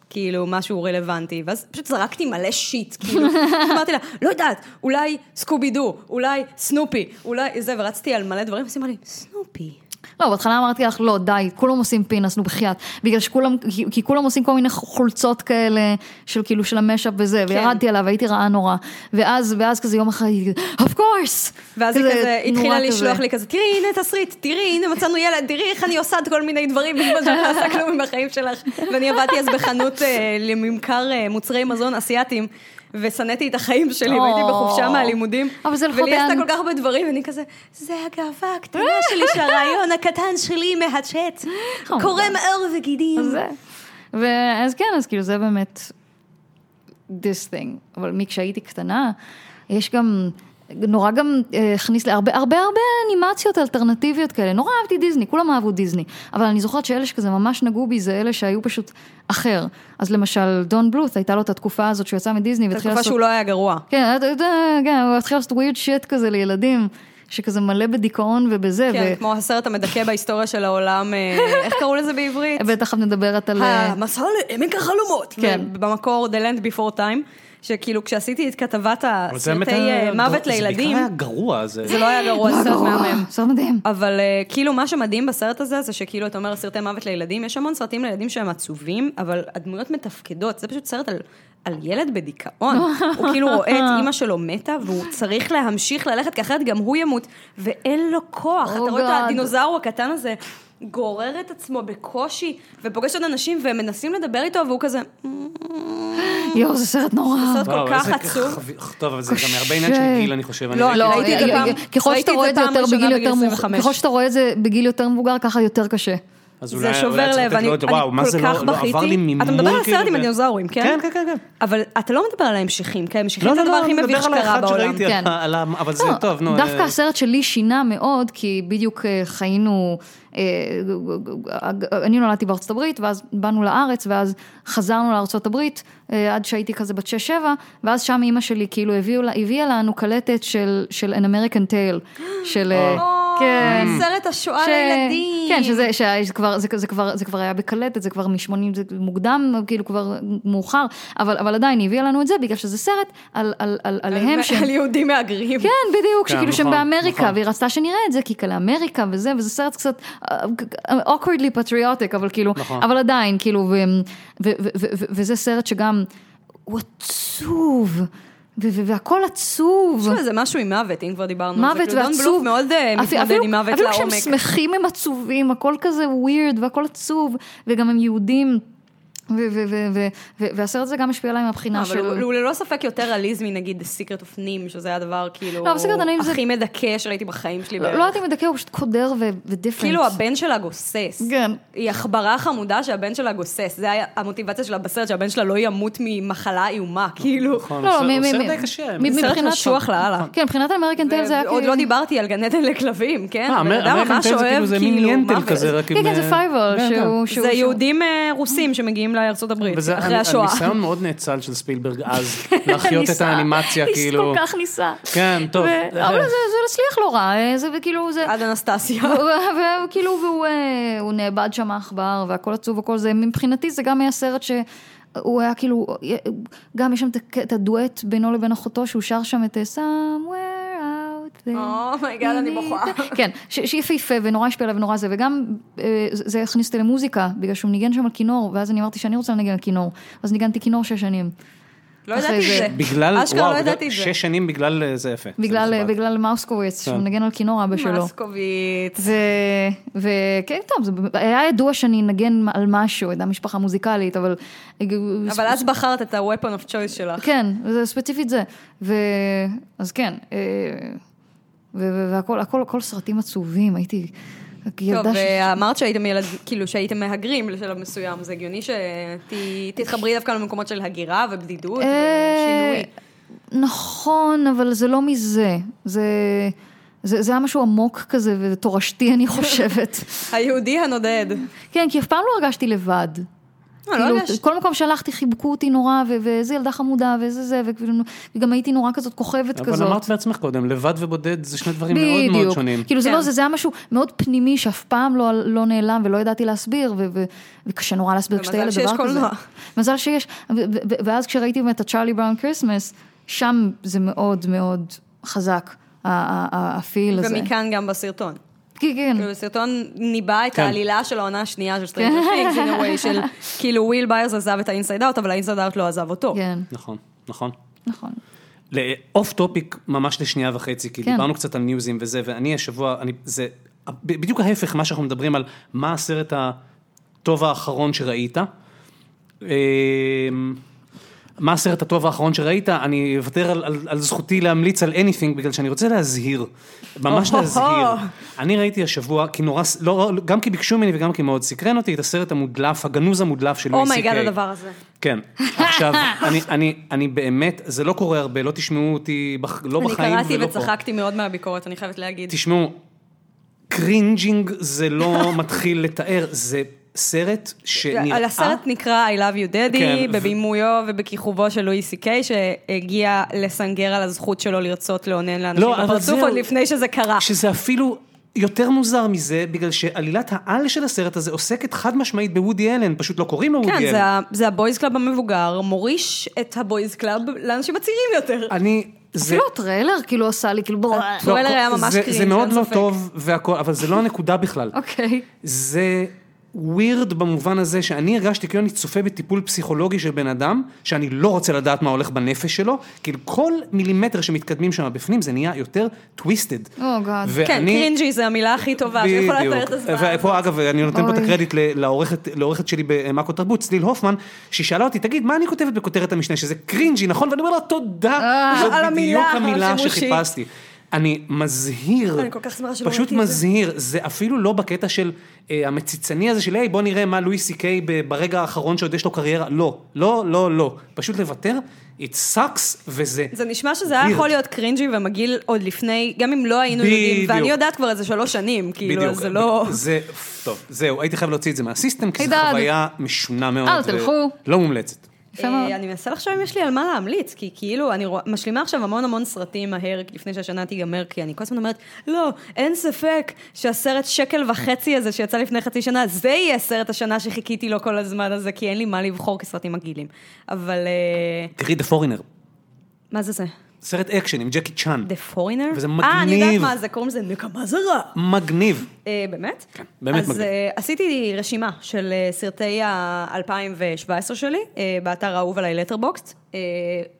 וכאילו משהו רלוונטי? ואז פשוט זרקתי מלא שיט, כאילו, אמרתי לה, לא יודעת, אולי סקובי דו, אולי סנופי, אולי זה, ורצתי על מלא דברים, אז היא אמרה לי, סנופי. לא, בהתחלה אמרתי לך, לא, די, כולם עושים פינס, נו בחייאת. בגלל שכולם, כי, כי כולם עושים כל מיני חולצות כאלה, של כאילו, של המשאפ וזה, כן. וירדתי עליו, הייתי רעה נורא. ואז, ואז כזה יום כזה, of course! ואז היא כזה התחילה לשלוח כזה. לי כזה, תראי הנה תסריט, תראי הנה מצאנו ילד, תראי איך אני עושה את כל מיני דברים, בזמן שאת לא עושה כלום בחיים שלך. ואני עבדתי אז בחנות אה, לממכר אה, מוצרי מזון אסייתיים, ושנאתי את החיים שלי. והייתי בחופשה מהלימודים. אבל זה לפחות ולי היה- עשתה כל כך הרבה דברים, ואני כזה, זה הגאווה הקטנה שלי, שהרעיון הקטן שלי מהצ'אט, קורם עור וגידים. ואז כן, אז כאילו זה באמת this thing. אבל מכשהייתי קטנה, יש גם, נורא גם אה, הכניס לי הרבה הרבה הרבה אנימציות אלטרנטיביות כאלה. נורא אהבתי דיסני, כולם אהבו דיסני. אבל אני זוכרת שאלה שכזה ממש נגעו בי זה אלה שהיו פשוט אחר. אז למשל, דון בלות, הייתה לו את התקופה הזאת שהוא יצא מדיסני והתחיל לעשות... שהוא לא היה גרוע. כן, אתה יודע, כן, הוא התחיל לעשות weird shit כזה לילדים, שכזה מלא בדיכאון ובזה. כן, ו- כמו הסרט המדכא בהיסטוריה של העולם, אה, איך קראו לזה בעברית? בטח את מדברת על... אה, המסע לעמק החלומות. כן. במקור The Land Before Time, שכאילו כשעשיתי את כתבת הסרטי אה, מוות לילדים, זה בעיקר היה גרוע, זה... זה לא היה גרוע, זה סרט מהמם. סרט מדהים. אבל אה, כאילו מה שמדהים בסרט הזה, זה שכאילו אתה אומר סרטי מוות לילדים, יש המון סרטים לילדים שהם עצובים, אבל הדמויות מתפקדות, זה פשוט סרט על... על ילד בדיכאון, הוא כאילו רואה את אימא שלו מתה והוא צריך להמשיך ללכת כי אחרת גם הוא ימות ואין לו כוח, אתה רואה את. הדינוזאור הקטן הזה גורר את עצמו בקושי ופוגש עוד אנשים והם מנסים לדבר איתו והוא כזה, יואו, זה סרט נורא. סרט כל כך עצוב. טוב, אבל זה גם הרבה עניין. של גיל, אני חושב. לא, לא, זה. ראיתי את זה אה, פעם- זה זה ראשונה בגיל בגיל יותר מאוחר, 25. ככל שאתה רואה את זה בגיל יותר מבוגר, ככה יותר קשה. אז זה אולי- שובר אולי צריך לב, לתת אני לו את זה. וואו, מה אני זה כל לא- כך לא עבר לי בכיתי. ממול. אתה מדבר על כאילו, הסרט עם הדינוזאורים, כן? כן, כן, כן, כן. אבל אתה לא מדבר על ההמשכים, כי ההמשכים לא, זה לא, הדבר לא, הכי אני מביך מדבר על שקרה האחד בעולם. שראיתי, כן. על ה- אבל זה לא, טוב, נו. דווקא אה, הסרט שלי שינה מאוד, כי בדיוק אה, חיינו, אה, אני נולדתי בארצות הברית, ואז באנו לארץ, ואז חזרנו לארצות הברית, אה, עד שהייתי כזה בת 6-7, ואז שם אימא שלי כאילו הביאה לנו קלטת של של an American Tale, של... כן. או, סרט השואה ש- לילדים. כן, שזה, שזה כבר, זה, זה, כבר, זה כבר היה בקלטת, זה כבר מ-80, זה מוקדם, כאילו כבר מאוחר, אבל, אבל עדיין היא הביאה לנו את זה בגלל שזה סרט על, על, על, עליהם שהם... על יהודים מהגרים. כן, בדיוק, כן, שכאילו שהם נכון, באמריקה, נכון. והיא רצתה שנראה את זה, כי כאלה אמריקה וזה, וזה סרט קצת אה, awkwardly patriotic, אבל כאילו, נכון. אבל עדיין, כאילו, ו- ו- ו- ו- ו- וזה סרט שגם, הוא עצוב, ו- ו- והכל עצוב. יש איזה משהו עם מוות, אם כבר דיברנו על זה. מוות כאילו, ועצוב. בלוף מאוד אה, מתמודד עם מוות אפילו כשהם לעומק. שמחים הם עצובים, הכל כזה ווירד והכל עצוב, וגם הם יהודים. והסרט הזה גם השפיע עליי מהבחינה אבל הוא- של... הוא ללא ספק יותר עליז מנגיד The Secret of Nim, שזה הדבר כאילו לא, אבל הכי מדכא שראיתי בחיים שלי. לא. לא אם מדכא, הוא פשוט קודר ודיפרנט. כאילו הבן שלה גוסס. כן. היא עכברה חמודה שהבן שלה גוסס. זה היה המוטיבציה שלה בסרט, שהבן שלה לא ימות ממחלה איומה, כאילו. נכון, לא, סרט- די קשה. סרט מבחינת- קשוח לאללה. כן, מבחינת אמריקן טייל זה היה עוד כאילו... לא דיברתי על גן עדן לכלבים, כן? אה, אמריקן טייל זה כאילו זה מין כאילו ינטל. כזה, רק עם... כן, כן, זה אה, פייבל, כן, שהוא... זה יהודים אה, רוסים שמגיעים לארצות הברית, וזה אחרי הנ- השואה. הניסיון מאוד נאצל של ספילברג אז, להחיות את. האנימציה, כאילו. כל כך ניסה. כן, טוב. ו- אבל זה זה הצליח לא רע, אה, זה כאילו זה... עד אנסטסיה. וכאילו, והוא אה, הוא נאבד שם העכבר, והכל עצוב וכל זה, מבחינתי זה גם היה סרט שהוא היה כאילו, גם יש שם את הדואט בינו לבין אחותו, שהוא שר שם את אה, somewhere. אומייגאד, אני בוכה. כן, שיפהפה ונורא השפיע עליו ונורא זה, וגם אה, זה הכניס אותי למוזיקה, בגלל שהוא ניגן שם על כינור, ואז אני אמרתי שאני רוצה לנגן על כינור, אז ניגנתי כינור שש שנים. לא ידעתי זה. את זה. בגלל, אשכרה וואו, לא ידעתי את זה. שש שנים בגלל אה, זה יפה. בגלל. בגלל מאוסקוויץ, שהוא. מנגן על כינור אבא שלו. מסקוביץ. וכן, טוב, זה היה ידוע שאני אנגן על משהו, הייתה משפחה מוזיקלית, אבל... אבל אז בחרת את ה-weapon of choice שלך. כן, זה ספציפית זה. אז כן, אה, והכל, הכל, הכל סרטים עצובים, הייתי... טוב, ילדה ש... ואמרת שהייתם ילד, כאילו שהייתם מהגרים לשלב מסוים, זה הגיוני שתתחברי דווקא למקומות של הגירה ובדידות אה, ושינוי. נכון, אבל זה לא מזה. זה... זה, זה היה משהו עמוק כזה ותורשתי, אני חושבת. היהודי הנודד. כן, כי אף פעם לא הרגשתי לבד. אה, לא כאילו, הרגשת- כל מקום שהלכתי חיבקו אותי נורא, ו- ואיזה ילדה חמודה, ואיזה זה, וגם הייתי נורא כזאת כוכבת אבל כזאת. אמרת בעצמך קודם, לבד ובודד זה שני דברים מאוד מאוד. שונים. כאילו זה כן. לא זה, זה היה משהו מאוד פנימי שאף פעם לא, לא נעלם ולא ידעתי להסביר, ו- ו- וקשה נורא להסביר כשאתה ילד דבר כזה. מזל שיש. ואז כשראיתי באמת את הצ'ארלי בראון כריסמס, שם זה מאוד מאוד חזק, ה- ה- ה- הפיל הזה. ומכאן גם בסרטון. כן, כן. כאילו, הסרטון ניבא את כן. העלילה של העונה השנייה של סטרנג'ר פינגס, in a way של כאילו וויל ביירס עזב את האינסייד אאוט, אבל האינסייד אאוט לא עזב אותו. כן, נכון, נכון. נכון. לאוף טופיק ממש לשנייה וחצי, כי כן. דיברנו קצת על ניוזים וזה, ואני השבוע, אני, זה בדיוק ההפך מה שאנחנו מדברים על מה הסרט הטוב האחרון שראית. מה הסרט הטוב האחרון שראית? אני אוותר על, על, על זכותי להמליץ על anything, בגלל שאני רוצה להזהיר, ממש. להזהיר. אני ראיתי השבוע, כי נורא, ס- לא, גם כי ביקשו ממני וגם כי מאוד סקרן אותי, את הסרט המודלף, הגנוז המודלף של לואי סי אומייגאד. Oh הדבר הזה. כן, עכשיו, אני, אני, אני באמת, זה לא קורה הרבה, לא תשמעו אותי, בח, לא אני בחיים קראתי ולא פה. וצחקתי מאוד מהביקורת, אני חייבת להגיד. תשמעו, קרינג'ינג זה לא מתחיל לתאר, זה סרט שנראה... על הסרט נקרא I Love You Daddy, כן, ו- בבימויו ובכיכובו של לואי סי קיי, שהגיע לסנגר על הזכות שלו לרצות לאונן לאנשים לא, בפרצוף. עוד לפני שזה קרה. שזה אפילו יותר מוזר מזה, בגלל שעלילת העל של הסרט הזה עוסקת חד משמעית בוודי אלן, פשוט לא קוראים לו וודי כן, אלן. זה ה- זה הבויז קלאב המבוגר, מוריש את הבויז קלאב לאנשים הצעירים יותר. אני... זה... אפילו הטריילר כאילו עשה לי כאילו... בוא. הטריילר היה ממש זה, קרינג', זה מאוד אין לא ספק. טוב והכל, אבל זה לא הנקודה בכלל. אוקיי. זה ווירד במובן הזה שאני הרגשתי כאילו אני צופה בטיפול פסיכולוגי של בן אדם, שאני לא רוצה לדעת מה הולך בנפש שלו, כאילו כל מילימטר שמתקדמים שם בפנים זה נהיה יותר טוויסטד. Oh God. כן, קרינג'י זה המילה הכי טובה שיכולה לתאר את הזמן. ופה אגב, אני נותן פה את. הקרדיט לעורכת לעורכת שלי במאקו תרבות, צליל הופמן, שהיא שאלה אותי, תגיד, מה אני כותבת בכותרת המשנה, שזה קרינג'י, נכון? ואני אומר לה, תודה, אה, זאת בדיוק המילה. שחיפשתי. אני מזהיר, אני כל כך שמחה שלא פשוט את זה. מזהיר, זה אפילו לא בקטע של אה, המציצני הזה של, היי, בוא נראה מה לואי סי קיי ברגע האחרון שעוד יש לו קריירה, לא, לא, לא, לא, פשוט לוותר, it sucks, וזה... זה נשמע שזה היה. יכול להיות קרינג'י ומגעיל עוד לפני, גם אם לא היינו יודעים, בדיוק. ואני יודעת כבר איזה שלוש שנים, כאילו, אז זה לא... זה, טוב, זהו, הייתי חייב להוציא את זה מה system, כי זו. חוויה משונה מאוד. אל תלכו. לא מומלצת. יפה מאוד. אה, אני מנסה לחשוב אם יש לי על מה להמליץ, כי כאילו, אני משלימה עכשיו המון המון סרטים מהר לפני שהשנה תיגמר, כי אני כל הזמן אומרת, לא, אין ספק שהסרט שקל וחצי הזה שיצא לפני חצי שנה, זה יהיה סרט השנה שחיכיתי לו כל הזמן הזה, כי אין לי מה לבחור כסרטים מגעילים. אבל אה, תראי The Foreigner, מה זה זה? סרט אקשן עם ג'קי צ'אן. The Foreigner? וזה אה, אני יודעת מגניב. מה זה, קוראים לזה נקמה זרה. מגניב. אה, באמת? כן, באמת אז מגניב. אה, עשיתי רשימה של אה, סרטי ה-2017 שלי, אה, באתר האהוב עליי לטרבוקסט,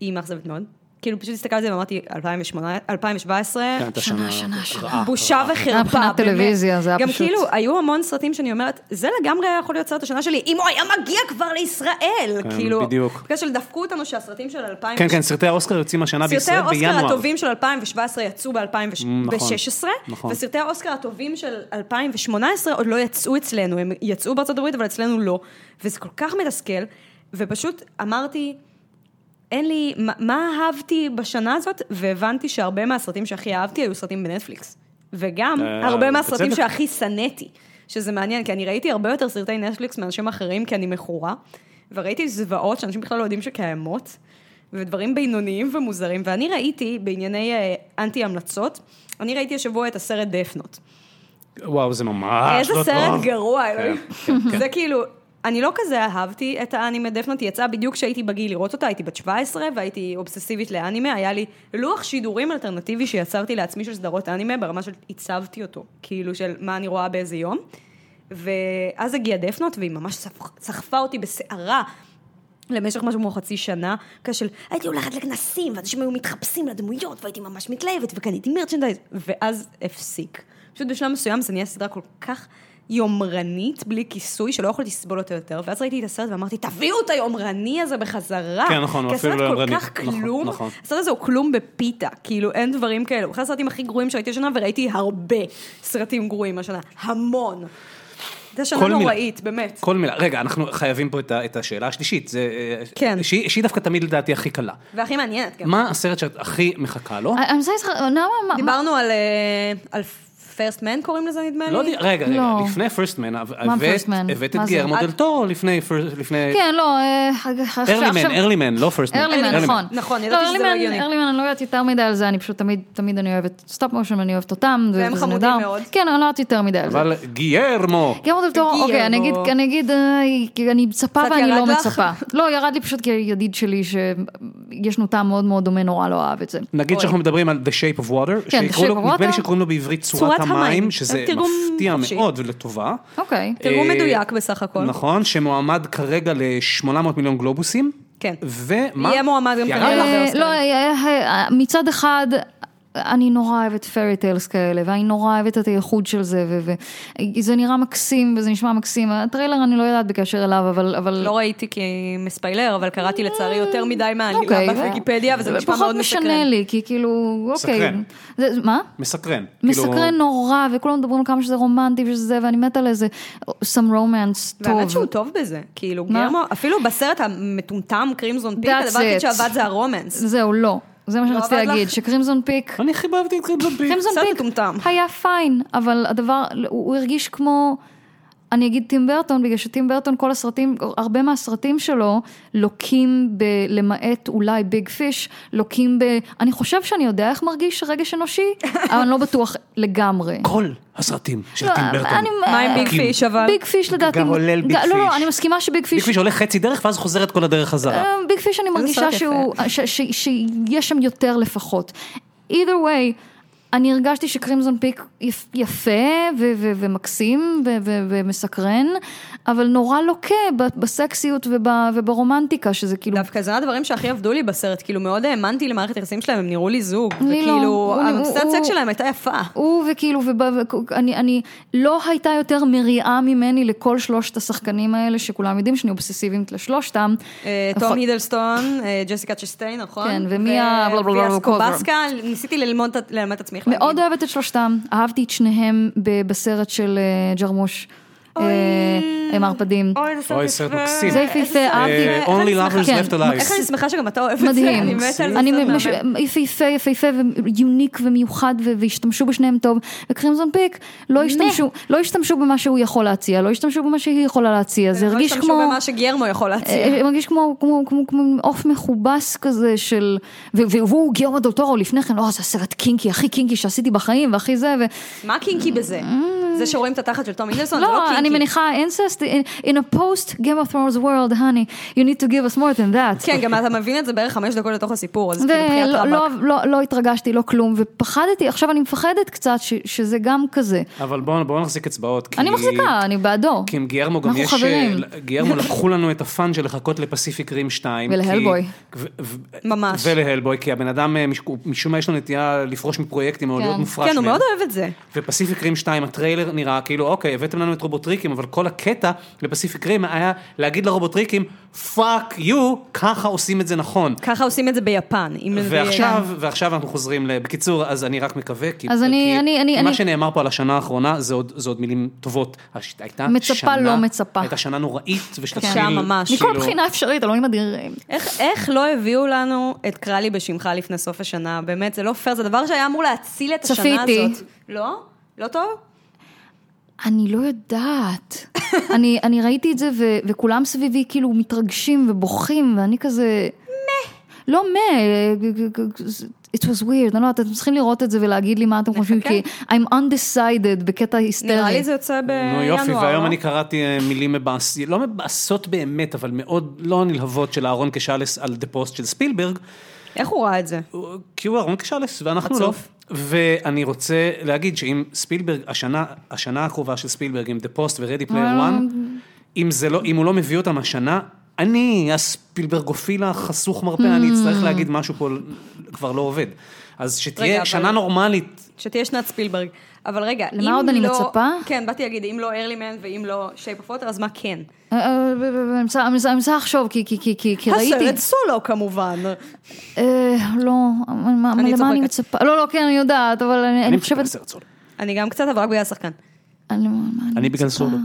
היא מאכזבת מאוד. כאילו פשוט הסתכלתי על זה ואמרתי, 2018, 2017, כן, שנה, שנה שנה. בושה וחרפה, מבחינת טלוויזיה, זה היה גם פשוט- כאילו, היו המון סרטים שאני אומרת, זה לגמרי היה יכול להיות סרט השנה שלי, אם הוא היה מגיע כבר לישראל, כן, כאילו, בדיוק. בגלל שדפקו אותנו שהסרטים של 2000... כן, כן, סרטי האוסקר יוצאים השנה סרטי בישראל האוסקר בינואר. הטובים של 2017 יצאו ב-2016, נכון. וסרטי האוסקר הטובים של 2018 עוד לא יצאו אצלנו, הם יצאו בארצות הברית, אבל אצלנו לא. וזה כל כך מתסכל, ופשוט אמרתי, אין לי, מה, מה אהבתי בשנה הזאת? והבנתי שהרבה מהסרטים שהכי אהבתי היו סרטים בנטפליקס. וגם אה, הרבה מהסרטים. שהכי שנאתי. שזה מעניין, כי אני ראיתי הרבה יותר סרטי נטפליקס מאנשים אחרים, כי אני מכורה, וראיתי זוועות שאנשים בכלל לא יודעים שקיימות, ודברים בינוניים ומוזרים, ואני ראיתי בענייני אה, אנטי המלצות, אני ראיתי השבוע את הסרט דפנות. וואו, זה ממש איזה לא סרט טוב. גרוע, כן, אלוהים. כן, כן. זה כאילו, אני לא כזה אהבתי את האנימה דפנות, היא יצאה בדיוק כשהייתי בגיל לראות אותה, הייתי בת 17 והייתי אובססיבית לאנימה, היה לי לוח שידורים אלטרנטיבי שיצרתי לעצמי של סדרות אנימה, ברמה של עיצבתי אותו, כאילו של מה אני רואה באיזה יום. ואז הגיע דפנות, והיא ממש סחפה אותי בסערה. למשך משהו כמו חצי שנה, כזה של הייתי הולכת לכנסים, ואנשים היו מתחפשים לדמויות, והייתי ממש מתלהבת, וקניתי מרצ'נדייז, ואז הפסיק. פשוט בשלב מסוים זה נהיה סדרה כל כך יומרנית, בלי כיסוי, שלא יכולתי לסבול אותה יותר, ואז ראיתי את הסרט ואמרתי, תביאו את היומרני הזה בחזרה. כן, נכון, הוא כי אפילו הסרט לא כל יומרני. כך נכון, כלום, נכון. הסרט הזה הוא כלום בפיתה, כאילו אין דברים כאלה, הוא אחד הסרטים הכי גרועים שראיתי השנה, וראיתי הרבה סרטים גרועים השנה, המון. זו שנה כל. נוראית, באמת. כל מילה. רגע, אנחנו חייבים פה את ה- את השאלה השלישית. זה, אה, כן. שהיא שהיא דווקא תמיד לדעתי הכי קלה. והכי מעניינת גם. מה הסרט שאת הכי מחכה לו? דיברנו על, אה, על First Man קוראים לזה נדמה לי? לא, רגע, רגע, לא. לפני First Man, מה First Man? הבאת את? גיירמו את- דל טורו לפני, כן, לא, אה, Early Man, Early Man, לא First Man. Early Man, נכון. נכון, לא, ידעתי שזה לא הגיוני. Early Man, אני לא יודעת יותר מדי על זה, אני פשוט תמיד, תמיד אני אוהבת stop motion, אני אוהבת אותם, והם חמודים. מאוד. כן, אני לא יודעת יותר מדי על זה. אבל גיירמו, גרמו דל טורו, אוקיי, אני אגיד, גיירמו. אני אגיד, אה, כי אני מצפה ואני לא? מצפה. לא, ירד לי פשוט כי ידיד שלי שיש לנו טעם מאוד מאוד דומה, נורא לא אהב את זה. נגיד. שאנחנו מדברים על The Shape of Water, כן, Shape of נדמה לי Water. שקוראים לו בעברית צורת צורת המים. שזה תרגום מפתיע חופשי. מאוד ולטובה. אוקיי. תרגום אה, מדויק בסך הכל. נכון, שמועמד כרגע ל-800 מיליון גלובוסים. כן. ומה? יהיה מועמד גם כרגע. אה, באוסקר. לא, אה, אה, מצד אחד, אני נורא אוהבת פרי טיילס כאלה, ואני נורא אוהבת את הייחוד של זה, וזה נראה מקסים וזה נשמע מקסים. הטריילר אני לא יודעת בקשר אליו, אבל... אבל... לא ראיתי כי מספיילר, אבל קראתי לצערי יותר מדי מהעלילה אוקיי, בוויקיפדיה, וזה נשמע מאוד פחות משנה מסקרן. לי, כי כאילו, אוקיי. מסקרן. זה, מה? מסקרן. כאילו, מסקרן נורא, וכולם מדברים על כמה שזה רומנטי ושזה, ואני מתה על איזה some romance טוב. והאמת שהוא טוב בזה, כאילו? גרמו, אפילו בסרט המטומטם קרימזון פיק, הדבר היחיד. שעבד זה הרומנס. זהו, לא. זה מה לא שרציתי להגיד? ש Crimson Peak, אני הכי אהבתי את Crimson Peak. Crimson Peak מטומטם. היה fine, אבל הדבר, הוא הרגיש כמו, אני אגיד טים ברטון, בגלל שטים ברטון, כל הסרטים, הרבה מהסרטים שלו לוקים ב, למעט אולי Big Fish, לוקים ב, אני חושב שאני יודע איך מרגיש רגש אנושי, אבל אני לא בטוח לגמרי. כל הסרטים של לא, טים ברטון. אני- מה עם Big Fish אבל? Big Fish לדעתי, גם עולל Big לא, לא, Fish. אני מסכימה ש Big Big Fish, Fish הולך חצי דרך ואז חוזר את כל הדרך חזרה. אה, ביג פיש אני מרגישה ש- שיש שם יותר לפחות. either way, אני הרגשתי שקרימזון פיק יפ- יפה ו- ו- ומקסים ו- ו- ומסקרן, אבל נורא לוקה בסקסיות וב- וברומנטיקה, שזה כאילו... דווקא זה הדברים שהכי עבדו לי בסרט, כאילו מאוד האמנתי למערכת היחסים שלהם, הם נראו לי זוג, לי לא. וכאילו, הסצנת הוא- סקס שלהם הייתה יפה. הוא וכאילו, ואני, אני, לא הייתה יותר מריעה ממני לכל שלושת השחקנים האלה, שכולם יודעים שאני אובססיבית לשלושתם. אה, נכון. תום הידלסטון, אה, ג'סיקה צ'סטיין, נכון? כן, ומי ה- ניסיתי ללמוד את- ללמד עצמי איך מאוד להגיד. אוהבת את שלושתם, אהבתי את שניהם בסרט של אה, ג'רמוש, עם הערפדים. אוי, זה סרט. מקסים. זה יפהפה, סרט אהבתי. יפה. אה, Only Lovers כן. Left Alive. איך אני שמחה שגם אתה אוהב את זה, מדהים, אני מתה על זה. יפהפה, יפהפה ויוניק ומיוחד והשתמשו בשניהם טוב, וקרימזון פיק לא השתמשו, לא השתמשו במה שהוא יכול להציע, לא השתמשו במה שהיא יכולה להציע, זה לא הרגיש השתמשו כמו, במה שגיירמו יכול להציע. אה, מרגיש כמו, כמו, כמו, כמו עוף מכובס כזה של, והוא גיורמה דולטורו לפני כן, לא, זה הסרט קינקי, הכי קינקי שעשיתי בחיים, והכי זה, ו... מה קינקי בזה? זה שרואים את התחת של תום זה לא לא, קינקי. אני מניחה, incest, in, a post Game of Thrones world, honey, you need to give us more than that. כן, גם אתה מבין את זה בערך חמש דקות לתוך הסיפור, אז כאילו בחיית לא, רבאק. לא, לא התרגשתי, לא כלום, ופחדתי, עכשיו אני מפחדת קצת שזה גם כזה. אבל בואו נחזיק אצבעות. כי- אני מחזיקה, אני בעדו. כי עם גיירמו גם אנחנו יש... חברים. אה, גיירמו לקחו לנו את ה fun של לחכות ל Pacific Rim 2. ול Hellboy. ממש. ול Hellboy, כי הבן אדם, אה, משום מה יש לו נטייה לפרוש מפרויקטים או כן. להיות מופרש כן, הוא מהם. מאוד אוהב את זה. ו Pacific Rim 2, הטריילר נראה כאילו, אוקיי, הבאתם לנו את רובוטריקים, אבל כל הקטע ל Pacific Rim היה להגיד לרובוטריקים, fuck you, ככה עושים את זה נכון. ככה עושים את זה ביפן. אם זה- ועכשיו, ועכשיו אנחנו חוזרים, ל... בקיצור, אז אני רק מקווה, כי, אז אני- כי, אני- אני- מה אני- שנאמר פה על השנה האחרונה, זה עוד, זה עוד מילים טובות. הייתה מצפה, שנה, לא מצפה. הייתה שנה נוראית, ושתתחיל, קשה ממש. מכל כאילו- בחינה אפשרית, אלוהים אדירים. איך, איך לא הביאו לנו את קרא לי בשמך לפני סוף השנה? באמת, זה לא פייר, זה דבר שהיה אמור להציל את השנה צפיתי. הזאת. לא? לא טוב? אני לא יודעת. אני, אני ראיתי את זה ו, וכולם סביבי כאילו מתרגשים ובוכים ואני כזה... לא מה, it was weird, אני לא יודעת, אתם צריכים לראות את זה ולהגיד לי מה אתם חושבים, כי I'm undecided בקטע היסטרי. נראה לי זה יוצא בינואר. נו יופי, לא? והיום אני קראתי אה, מילים מבאס, לא מבאסות באמת, אבל מאוד לא נלהבות של אהרון קשלס על דה פוסט של ספילברג, איך הוא ראה את זה? כי הוא אהרון קשלס ואנחנו לא. ואני רוצה להגיד שאם ספילברג, השנה, השנה הקרובה של ספילברג עם The Post ו Ready Player אה. 1, אם, לא, אם הוא לא מביא אותם השנה, אני, הספילברגופיל החשוך מרפא, אני אצטרך להגיד משהו פה כבר לא עובד. אז רגע, שתהיה אבל- שנה נורמלית, שתהיה שנת ספילברג. אבל רגע, למה אם עוד אני לא- מצפה? כן, באתי להגיד, אם לא Early Man ואם לא Shape of Water, אז מה כן? אה, אה, אני מנסה- לחשוב, כי- ראיתי... הסרט סולו כמובן. אה, לא, למה אני. מצפה? לא, לא, כן, אני יודעת, אבל אני חושבת... אני גם קצת, אבל רק בגלל השחקן. אני- בגלל? סולו.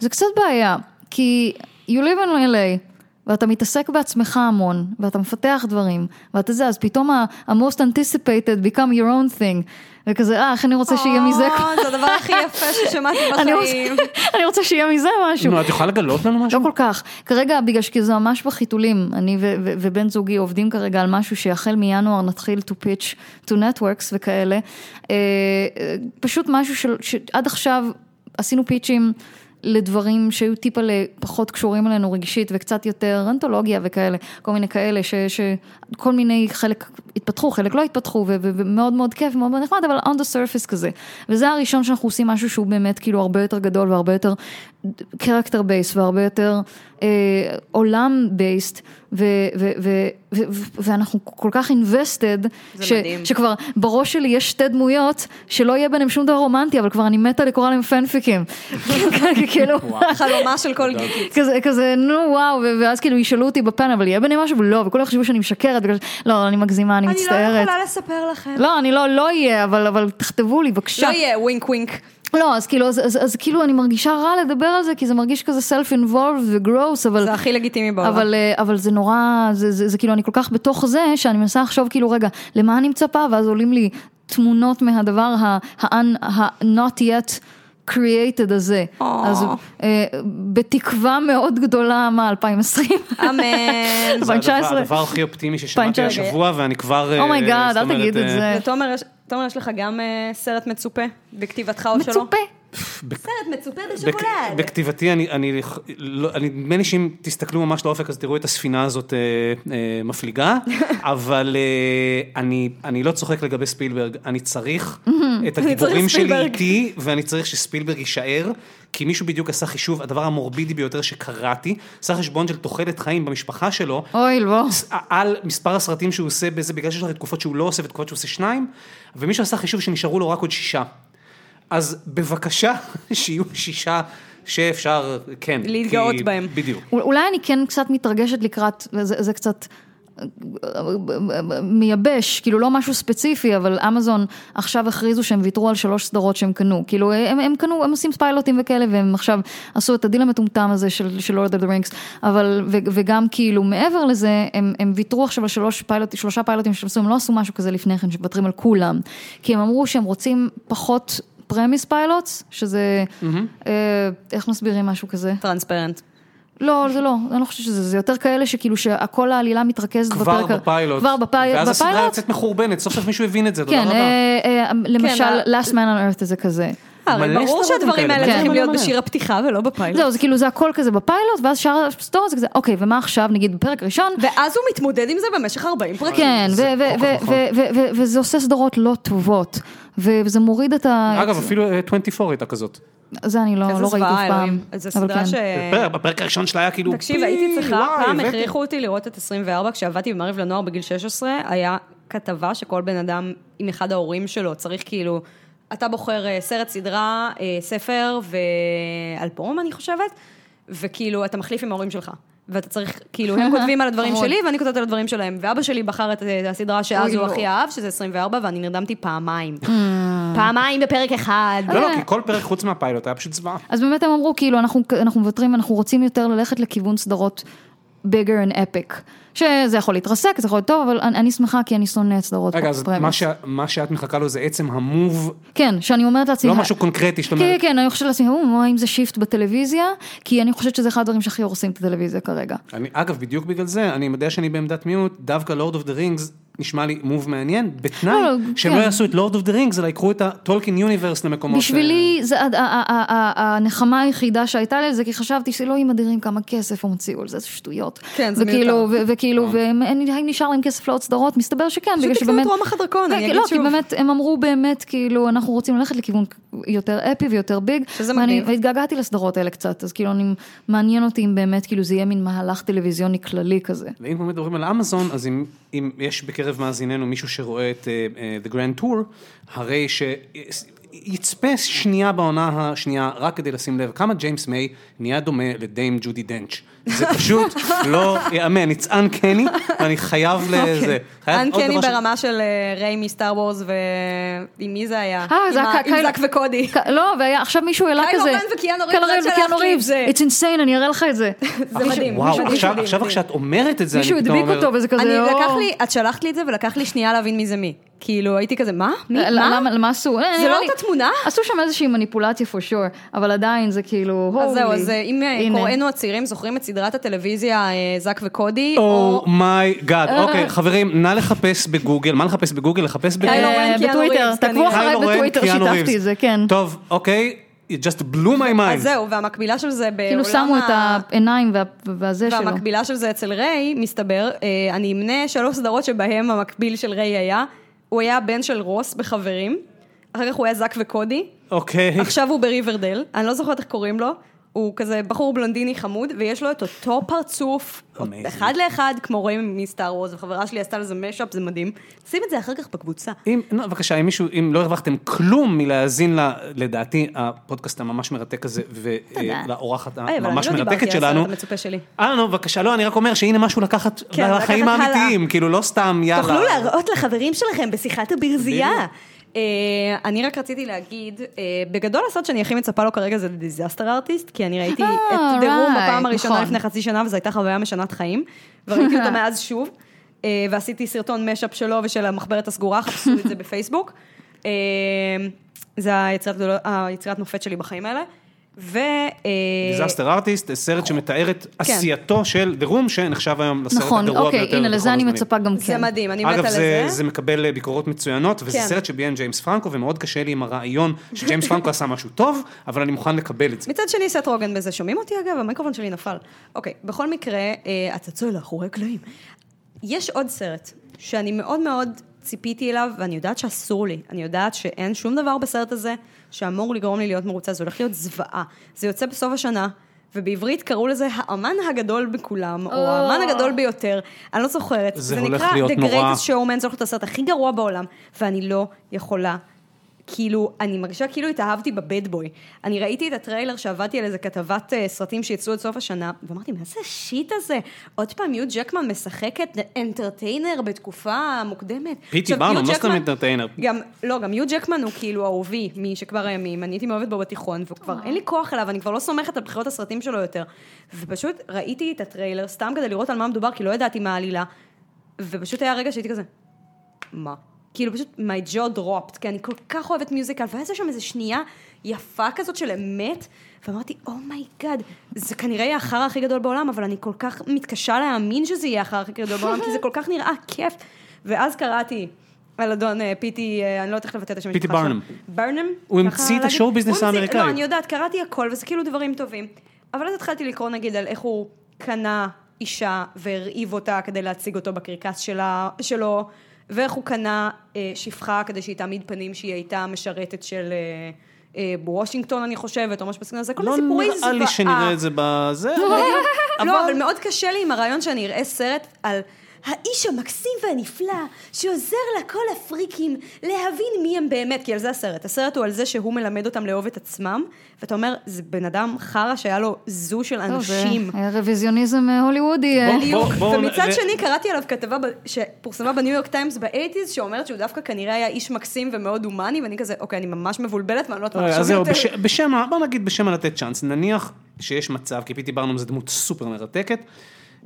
זה קצת בעיה, כי you live in LA, ואתה מתעסק בעצמך המון, ואתה מפתח דברים, ואתה זה, אז פתאום ה-most anticipated become your own thing, וכזה, אה, איך אני רוצה שיהיה מזה, או, זה הדבר הכי יפה ששמעתי בחיים. אני רוצה שיהיה מזה משהו. נו, את יכולה לגלות לנו משהו? לא כל כך. כרגע, בגלל שזה ממש בחיתולים, אני ובן זוגי עובדים כרגע על משהו שהחל מינואר נתחיל to pitch to networks וכאלה. אה, אה, פשוט משהו של- שעד עכשיו עשינו פיצ'ים. לדברים שהיו טיפה פחות קשורים אלינו רגשית וקצת יותר אנתולוגיה וכאלה, כל מיני כאלה ש... שכל מיני חלק התפתחו, חלק לא התפתחו ומאוד מאוד כיף, מאוד מאוד נחמד, אבל on the surface כזה. וזה הראשון שאנחנו עושים משהו שהוא באמת כאילו הרבה יותר גדול והרבה יותר character base והרבה יותר אה, עולם based, ואנחנו כל כך invested, זה ש, מדהים. שכבר בראש שלי יש שתי דמויות שלא יהיה ביניהם שום דבר רומנטי, אבל כבר אני מתה לקרוא להם פנפיקים. כאילו, חלומה של כל גיקית. כזה, כזה, נו וואו, ו- ואז כאילו ישאלו אותי בפאנל, אבל יהיה ביניהם משהו? ולא, וכולם חשבו שאני משקרת. לא, אני מגזימה, אני אני לא מצטערת. יכולה לספר לכם. לא, אני לא, לא יהיה, אבל, אבל תכתבו לי, בבקשה. לא יהיה wink wink. לא, אז כאילו, אז, אז, אז כאילו אני מרגישה רע לדבר על זה, כי זה מרגיש כזה self-involved ו gross, אבל... זה הכי לגיטימי בעולם. אבל, אה, אבל זה נורא, זה, זה, זה כאילו, אני כל כך בתוך זה, שאני מנסה לחשוב כאילו, רגע, למה אני מצפה? ואז עולים לי תמונות מהדבר ה- ה- ה- not yet created הזה. או. אז אה, בתקווה מאוד גדולה, מה, 2020? אמן. זה 2019. הדבר- הדבר הכי אופטימי ששמעתי 2019. השבוע, ואני כבר... אה, oh my god, זאת אל אומרת, תגיד את אה, זה. לתומר יש- תומר, יש לך גם אה, סרט מצופה בכתיבתך או שלא? מצופה. סרט מצופה בשוקולד. בכתיבתי, אני, לא- אני, נדמה לי שאם תסתכלו ממש לאופק, אז תראו את הספינה הזאת אה, אה, מפליגה, אבל אה, אני, לא צוחק לגבי ספילברג, אני צריך את הגיבורים שלי. איתי, ואני צריך שספילברג יישאר, כי מישהו בדיוק עשה חישוב, הדבר המורבידי ביותר שקראתי, עשה חשבון של תוחלת חיים במשפחה שלו, אוי, לא. על מספר הסרטים שהוא עושה בזה, בגלל שיש לך תקופות שהוא לא עושה ותקופות שהוא עושה שניים, ומישהו עשה חישוב שנשארו לו רק עוד שישה. אז בבקשה, שיהיו שישה שאפשר, כן. להתגאות כי- בהם. בדיוק. אולי אני כן קצת מתרגשת לקראת, זה, זה קצת מייבש, כאילו לא משהו ספציפי, אבל אמזון עכשיו הכריזו שהם ויתרו על שלוש סדרות שהם קנו, כאילו הם, הם קנו, הם עושים פיילוטים וכאלה, והם עכשיו עשו את הדיל המטומטם הזה של, של of the Rings, אבל, ו, וגם כאילו מעבר לזה, הם, הם ויתרו עכשיו על שלוש פיילוט, שלושה פיילוטים שהם עשו, הם לא עשו משהו כזה לפני כן, שמוותרים על כולם, כי הם אמרו שהם רוצים פחות premise pilots, שזה, אה, איך מסבירים משהו כזה? Transparent. לא, זה לא, אני לא חושבת שזה, זה יותר כאלה שכאילו שהכל העלילה מתרכזת כבר בפרק, בפיילוט. כבר בפי- ואז הסדרה בפיילוט, יוצאת מחורבנת, סוף סוף מישהו הבין את זה, תודה כן, רבה. אה, אה, למשל, ה- last man on earth זה כזה. הרי מלא ברור שהדברים האלה כן. צריכים מלא להיות. בשיר הפתיחה ולא בפיילוט. זהו, זה כאילו זה הכל כזה בפיילוט, ואז שאר הסטוריה זה כזה, אוקיי, ומה עכשיו, נגיד בפרק הראשון, ואז הוא מתמודד עם זה במשך 40 פרקים. כן, וזה עושה סדרות לא טובות, וזה מוריד את ה... אגב, אפילו אה, 24 הייתה כזאת. זה אני לא איזה לא ראיתי אף פעם. אבל סדרה כן. ש... בפרק- הראשון שלה היה כאילו... תקשיב, הייתי צריכה, פעם. הכריחו אותי לראות את 24, כשעבדתי במעריב לנוער בגיל 16, היה כתבה שכל בן אדם עם אחד ההורים שלו צריך כאילו, אתה בוחר אה, סרט, סדרה, אה, ספר ואלבום, אני חושבת, וכאילו, אתה מחליף עם ההורים שלך. ואתה צריך, כאילו, הם כותבים על הדברים. שלי ואני כותבת על הדברים שלהם. ואבא שלי בחר את אה, הסדרה שאז הוא לא. הכי אהב, שזה 24, ואני נרדמתי פעמיים. פעמיים בפרק אחד. לא, לא. כי כל פרק חוץ מהפיילוט היה פשוט זוועה. אז באמת הם אמרו, כאילו, אנחנו, אנחנו מוותרים, אנחנו רוצים יותר ללכת לכיוון סדרות bigger and epic. שזה יכול להתרסק, זה יכול להיות טוב, אבל אני, אני שמחה כי אני שונאת סדרות רגע, אז פרמיס. מה ש- מה שאת מחכה לו זה עצם ה move, כן, שאני אומרת לעצמי... לא משהו קונקרטי שאת כן, אומרת. כן, אני חושבת לעצמי, "או, האם זה shift בטלוויזיה? כי אני חושבת שזה אחד הדברים שהכי הורסים את הטלוויזיה כרגע. אני, אגב, בדיוק בגלל זה, אני יודע שאני בעמדת מיעוט, דווקא Lord of the Rings נשמע לי move מעניין, בתנאי לא, לא, שהם כן. לא יעשו את Lord of the Rings, אלא יקחו את הטולקין universe למקומות... בשבילי, זה ה- ה- ה- ה- הנחמה היחידה שהייתה לי זה כי חשבתי שאלוהים אדירים כמה כסף הם הוציאו על זה, זה שטויות. כן, זה מיותר. וכאילו, והם- אין- האם נשאר להם כסף לעוד סדרות? מסתבר שכן, בגלל תקנו את שבאמת... רומח הדרקון, אני כן, אגיד לא, כי שוב. באמת, הם אמרו באמת, כאילו, אנחנו רוצים ללכת לכיוון יותר אפי ויותר ביג. שזה מגניב. והתגעגעתי לסדרות האלה קצת, אז כאילו, אני, מעניין אותי אם באמת, כאילו, זה יהיה מין מהלך טלוויזיוני כללי כזה. ואם באמת מדברים על אמזון, אז אם, אם יש בקרב מאזיננו מישהו שרואה את uh, The Grand Tour, הרי שיצפה שנייה בעונה השנייה, רק כדי לשים לב כמה ג'יימס מיי נהיה דומה לדיים ג'ודי דנץ'. זה פשוט לא ייאמן, it's uncanny, ואני חייב לזה. אנקני דבר ש- ברמה של אה, ריי מסטאר וורס ועם מי זה היה? אה, זה עם היה ה- ק- עם קייל- זאק וקודי. לא, והיה, עכשיו מישהו העלה כזה. קיילו את רן וקיאנו ריבס. זה. It's insane, אני אראה לך את זה. זה מדהים. וואו, עכשיו. כשאת אומרת את זה, אני מישהו פתאום הדביק אומר... אותו וזה כזה. לקח לי, את שלחת לי את זה ולקח לי שנייה להבין מי זה מי. כאילו, הייתי כזה, מה? מי? ל- מה? למה, למה עשו? אה, זה לא אותה תמונה? עשו שם איזושהי מניפולציה for sure, אבל עדיין זה כאילו, אז זהו. אז אה, אם אה. קוראינו הצעירים זוכרים את סדרת הטלוויזיה זאק וקודי, Oh או oh my God, אוקיי, חברים, נא לחפש בגוגל, מה לחפש בגוגל? לחפש ב... קיילו רן, קיאנו בטוויטר, תעקבו אני- אחריי בטוויטר, שיתפתי. את זה, כן. טוב, אוקיי, it just blew my mind. אז זהו, והמקבילה של זה בעולם כאילו שמו את ה- העיניים וה- והזה שלו. והמקבילה של זה אצל ריי, מסתבר, אני אמנה שלוש סדרות שבהם המקביל של ריי היה, הוא היה הבן של רוס בחברים, אחר כך הוא היה זאק וקודי, אוקיי. עכשיו הוא בריברדייל, אני לא זוכרת איך קוראים לו, הוא כזה בחור בלונדיני חמוד, ויש לו את אותו פרצוף, Amazing. אחד לאחד, כמו רואים מסטאר וורז, וחברה שלי עשתה לזה משאפ, זה מדהים. שים את זה אחר כך בקבוצה. אם, לא, בבקשה, אם מישהו, אם לא הרווחתם כלום מלהאזין ל, לדעתי, הפודקאסט הממש מרתק הזה. ולאורחת היי, אבל הממש אני לא מרתקת דיברתי על שלנו. הסרט המצופה שלי. אה, נו, בבקשה, לא, אני רק אומר שהנה משהו לקחת כן, לחיים הלאה. האמיתיים, כאילו, לא סתם, יאללה. תוכלו להראות לחברים שלכם בשיחת הברזייה. אה, אני רק רציתי להגיד, אה, בגדול הסרט שאני הכי מצפה לו כרגע זה Disaster Artist, כי אני ראיתי אה, את The Room right, בפעם הראשונה נכון. לפני חצי שנה, וזו הייתה חוויה משנת חיים, וראיתי אותו מאז שוב, אה, ועשיתי סרטון mashup שלו ושל המחברת הסגורה, חפשו את זה בפייסבוק. אה, זה היצירת מופת שלי בחיים האלה. ו... אה, דיזסטר ארטיסט, סרט שמתאר את כן. עשייתו של The Room, שנחשב היום לסרט נכון, הגרוע אוקיי, ביותר הנה, בכל לזה אני. מצפה גם זה כן. מדהים, אני מתה אגב, זה, לזה. זה מקבל אה, ביקורות מצוינות, וזה כן. סרט שביים ג'יימס פרנקו, ומאוד קשה לי עם הרעיון שג'יימס פרנקו עשה משהו טוב, אבל אני מוכן לקבל את זה. מצד שני, סט רוגן בזה, שומעים אותי אגב? המיקרופון שלי נפל. אוקיי, בכל מקרה, אה, הצצוי לאחורי הקלעים. יש עוד סרט שאני מאוד מאוד ציפיתי אליו, ואני יודעת שאסור לי. אני יודעת שאין שום דבר בסרט הזה שאמור לגרום לי להיות מרוצה, זה הולך להיות זוועה. זה יוצא בסוף השנה. ובעברית קראו לזה האמן הגדול בכולם, או האמן הגדול ביותר, אני לא זוכרת. זה זה הולך נקרא להיות The נורא. Greatest Showman, זה הולך להיות הסרט הכי גרוע בעולם, ואני לא יכולה כאילו, אני מרגישה כאילו התאהבתי ב bad boy. אני ראיתי את הטריילר שעבדתי על איזה כתבת אה, סרטים שיצאו עד סוף השנה, ואמרתי, מה זה ה shit הזה? עוד פעם, יו ג'קמן משחקת entertainer בתקופה מוקדמת. פיטי יו לא סתם entertainer. גם, לא, גם יו ג'קמן הוא כאילו אהובי משכבר הימים, אני הייתי מאוהבת בו בתיכון, וכבר אין לי כוח אליו, אני כבר לא סומכת על בחירות הסרטים שלו יותר. ופשוט ראיתי את הטריילר, סתם כדי לראות על מה מדובר, כי לא ידעתי מה העלילה, ופשוט היה רגע שהייתי כזה, מה? כאילו פשוט my jaw dropped, כי אני כל כך אוהבת musical, והיה שם איזו שנייה יפה כזאת של אמת, ואמרתי, oh my God, זה כנראה יהיה החרא הכי גדול בעולם, אבל אני כל כך מתקשה להאמין שזה יהיה החרא הכי גדול בעולם, כי זה כל כך נראה כיף. ואז קראתי על אדון אה, פיטי, אה, אני לא יודעת איך לבטא את השם פיטי שלך עכשיו. ברנם. ברנם? הוא המציא את? ה show business האמריקאי. לא, אני יודעת, קראתי הכל, וזה כאילו דברים טובים. אבל אז התחלתי לקרוא נגיד על איך הוא קנה אישה והרעיב אותה כדי להציג אותו בקרקס שלה, שלו, ואיך הוא קנה אה, שפחה כדי שהיא תעמיד פנים שהיא הייתה משרתת של אה, אה, בוושינגטון, אני חושבת, או משהו בסגנון הזה, כל לא הסיפורי נראה לי שנראה את זה בזה, אבל- לא, אבל מאוד קשה לי עם הרעיון שאני אראה סרט על האיש המקסים והנפלא, שעוזר לכל הפריקים להבין מי הם באמת, כי על זה הסרט. הסרט הוא על זה שהוא מלמד אותם לאהוב את עצמם, ואתה אומר, זה בן אדם חרא שהיה לו זו של טוב, זה אנשים. היה רוויזיוניזם אה, הוליוודי. אה. בדיוק, ומצד שני קראתי עליו כתבה שפורסמה בניו יורק טיימס ב eighties, שאומרת שהוא דווקא כנראה היה איש מקסים ומאוד הומני, ואני כזה, אוקיי, אני ממש מבולבלת, ואני לא יודעת מה אז עכשיו יותר. בש- בשם, בוא נגיד בשם לתת צ'אנס, נניח שיש מצב, כי פיטי ברנום זה דמות סופר מרתקת.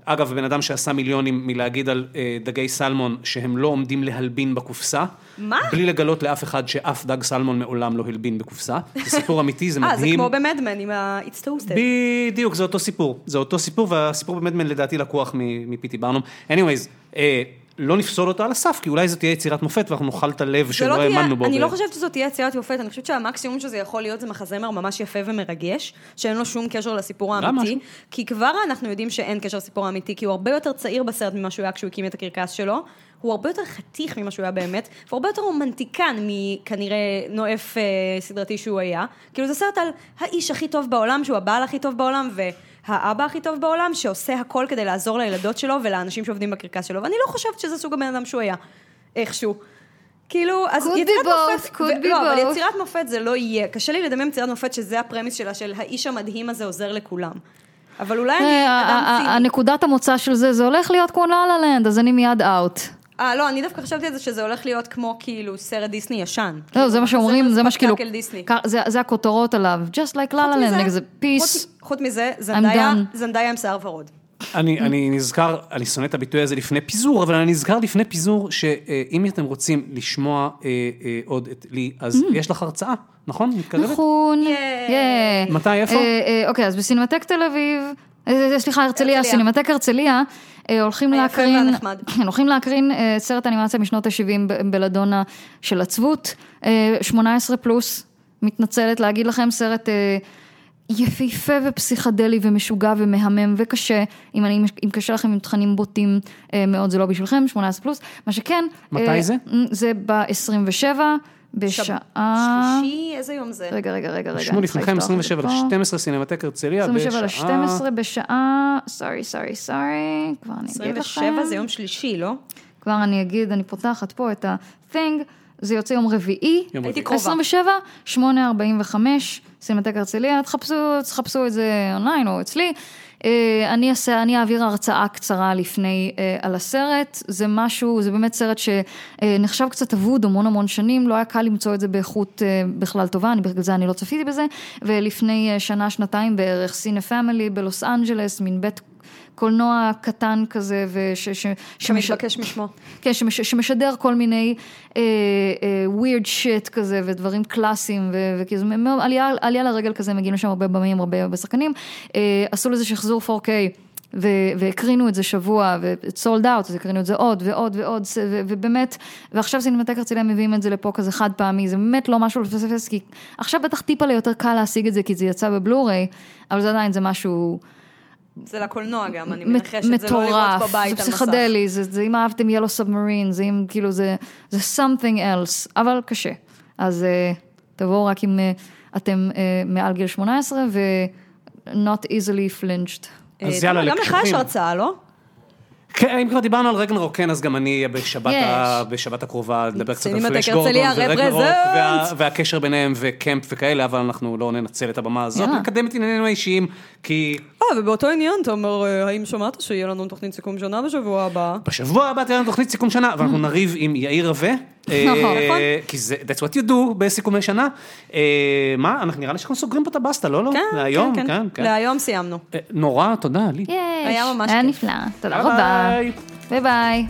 אגב, בן אדם שעשה מיליונים מלהגיד על אה, דגי סלמון שהם לא עומדים להלבין בקופסה. מה? בלי לגלות לאף אחד שאף דג סלמון מעולם לא הלבין בקופסה. זה סיפור אמיתי, זה אה, זה מדהים. כמו במדמן עם ה-It's Toasted. בדיוק, זה אותו סיפור. זה אותו סיפור, והסיפור באמת לדעתי לקוח מפיטי ברנום. anyways, אה, לא נפסול אותו על הסף, כי אולי זו תהיה יצירת מופת ואנחנו נאכל את הלב זה שלא לא האמנו בו. אני לא חושבת שזאת תהיה יצירת מופת, אני חושבת שהמקסימום שזה יכול להיות זה מחזמר ממש יפה ומרגש, שאין לו שום קשר לסיפור האמיתי. כי כבר אנחנו יודעים שאין קשר לסיפור האמיתי, כי הוא הרבה יותר צעיר בסרט ממה שהוא היה כשהוא הקים את הקרקס שלו, הוא הרבה יותר חתיך ממה שהוא היה באמת, והוא הרבה יותר רומנטיקן מכנראה נואף אה, סדרתי שהוא היה. כאילו זה סרט על האיש הכי טוב בעולם, שהוא הבעל הכי טוב בעולם, והאבא הכי טוב בעולם, שעושה הכל כדי לעזור לילדות שלו ולאנשים שעובדים בקרקס שלו, ואני לא חושבת שזה סוג הבן אדם שהוא היה, איכשהו. כאילו, אז Could יצירת מופת, could ו- be לא, אבל. יצירת מופת זה לא יהיה. קשה לי לדמיין יצירת מופת שזה ה premise שלה, של האיש המדהים הזה עוזר לכולם. אבל אולי אני אה, אדם ה- ה- ציני. הנקודת המוצא של זה, זה הולך להיות כמו לה לה לנד, אז אני מיד אאוט. אה, לא, אני דווקא חשבתי על זה שזה הולך להיות כמו כאילו סרט דיסני ישן. לא, זה מה שאומרים, זה מה שכאילו, זה- זה הכותרות עליו, just like la la land, זה peace. חוץ- חוץ מזה, זנדאיה, עם שיער ורוד. אני, אני נזכר, אני שונא את הביטוי הזה לפני פיזור, אבל אני נזכר לפני פיזור שאם אתם רוצים לשמוע אה, אה, עוד את לי, אז יש לך הרצאה, נכון? מתקרבת? נכון, ייי. ייי. מתי, איפה? אה, אה, אוקיי, אז בסינמטק תל אביב, סליחה, הרצליה, הרצליה. סינמטק הרצליה, אה, הולכים היפה להקרין, והנחמד. הולכים להקרין אה, סרט אנימציה משנות ה-70 בלדונה של עצבות, אה, 18 פלוס, מתנצלת להגיד לכם, סרט אה, יפהפה ופסיכדלי ומשוגע ומהמם וקשה, אם, אני, אם קשה לכם עם תכנים בוטים אה, מאוד, זה לא בשבילכם, 18 פלוס, מה שכן, מתי אה, זה? זה ב-27 בשעה... שלישי, איזה יום זה? רגע, רגע, רגע, רגע. רשמו לפניכם לפתוח את זה 27 פה. ל-12 סינמטק הרצליה, 27 בשעה... ל-12 בשעה, sorry, sorry, sorry, כבר אני אגיד לכם. 27 זה יום שלישי, לא? כבר אני אגיד, אני פותחת פה את ה-thing, זה יוצא יום רביעי. יום הייתי רביעי. קרובה. 27, 8.45, סינמטק הרצליה, תחפשו, תחפשו את זה אונליין או אצלי. אה, אני אעשה, אני אעביר הרצאה קצרה לפני אה, על הסרט, זה משהו, זה באמת סרט שנחשב קצת אבוד המון המון שנים, לא היה קל למצוא את זה באיכות אה, בכלל טובה, אני, בגלל זה אני לא צפיתי בזה, ולפני שנה, שנתיים בערך, Cinefamily בלוס אנג'לס, מין בית קולנוע קטן כזה, וש... ש, שמש- שמתבקש משמו. כן, שמש, שמשדר כל מיני אה, אה, weird shit כזה ודברים קלאסיים וכאילו עלייה, עלייה לרגל כזה מגיעים לשם הרבה במאים, הרבה, הרבה שחקנים. אה, עשו לזה שחזור 4K. ו- והקרינו את זה שבוע, ו-sold out, אז הקרינו את זה עוד ועוד ועוד, ו- ובאמת, ועכשיו סינמטק הרצליה מביאים את זה לפה כזה חד פעמי, זה באמת לא משהו לפספס, כי עכשיו בטח טיפה ליותר קל להשיג את זה, כי זה יצא בבלוריי, אבל זה עדיין, זה משהו... זה לקולנוע גם, אני מנחשת, זה לא לראות מטורף, בבית זה על מסך. פסיכדלי, זה, זה אם אהבתם ילו סאבמרין, זה אם כאילו זה, זה something else, אבל קשה. אז uh, תבואו רק אם uh, אתם uh, מעל גיל 18 ו- not easily flinched. אז יאללה, גם לך יש. הרצאה, לא? כן, אם כבר דיברנו על רגנרוק, כן, אז גם אני אהיה בשבת. ה... בשבת הקרובה, לדבר קצת על פלאש גורדון ורגנרוק. וה... והקשר ביניהם וקמפ וכאלה, אבל אנחנו לא ננצל את הבמה הזאת. נקדם את עניינינו האישיים, כי אה, ובאותו עניין, אתה אומר, אה, האם שמעת שיהיה לנו תוכנית סיכום שנה בשבוע הבא? בשבוע הבא תהיה לנו תוכנית סיכום שנה, ואנחנו נריב עם יאיר רווה. אה, נכון. כי זה, that's what you do בסיכומי שנה. אה, מה, אנחנו נראה לי שאנחנו סוגרים פה את הבסטה, לא? לא? כן, להיום, כן, כן, כן. כן. להיום סיימנו. נורא, תודה, לי. היה ממש היה כיף. נפלא, תודה רבה. ביי ביי.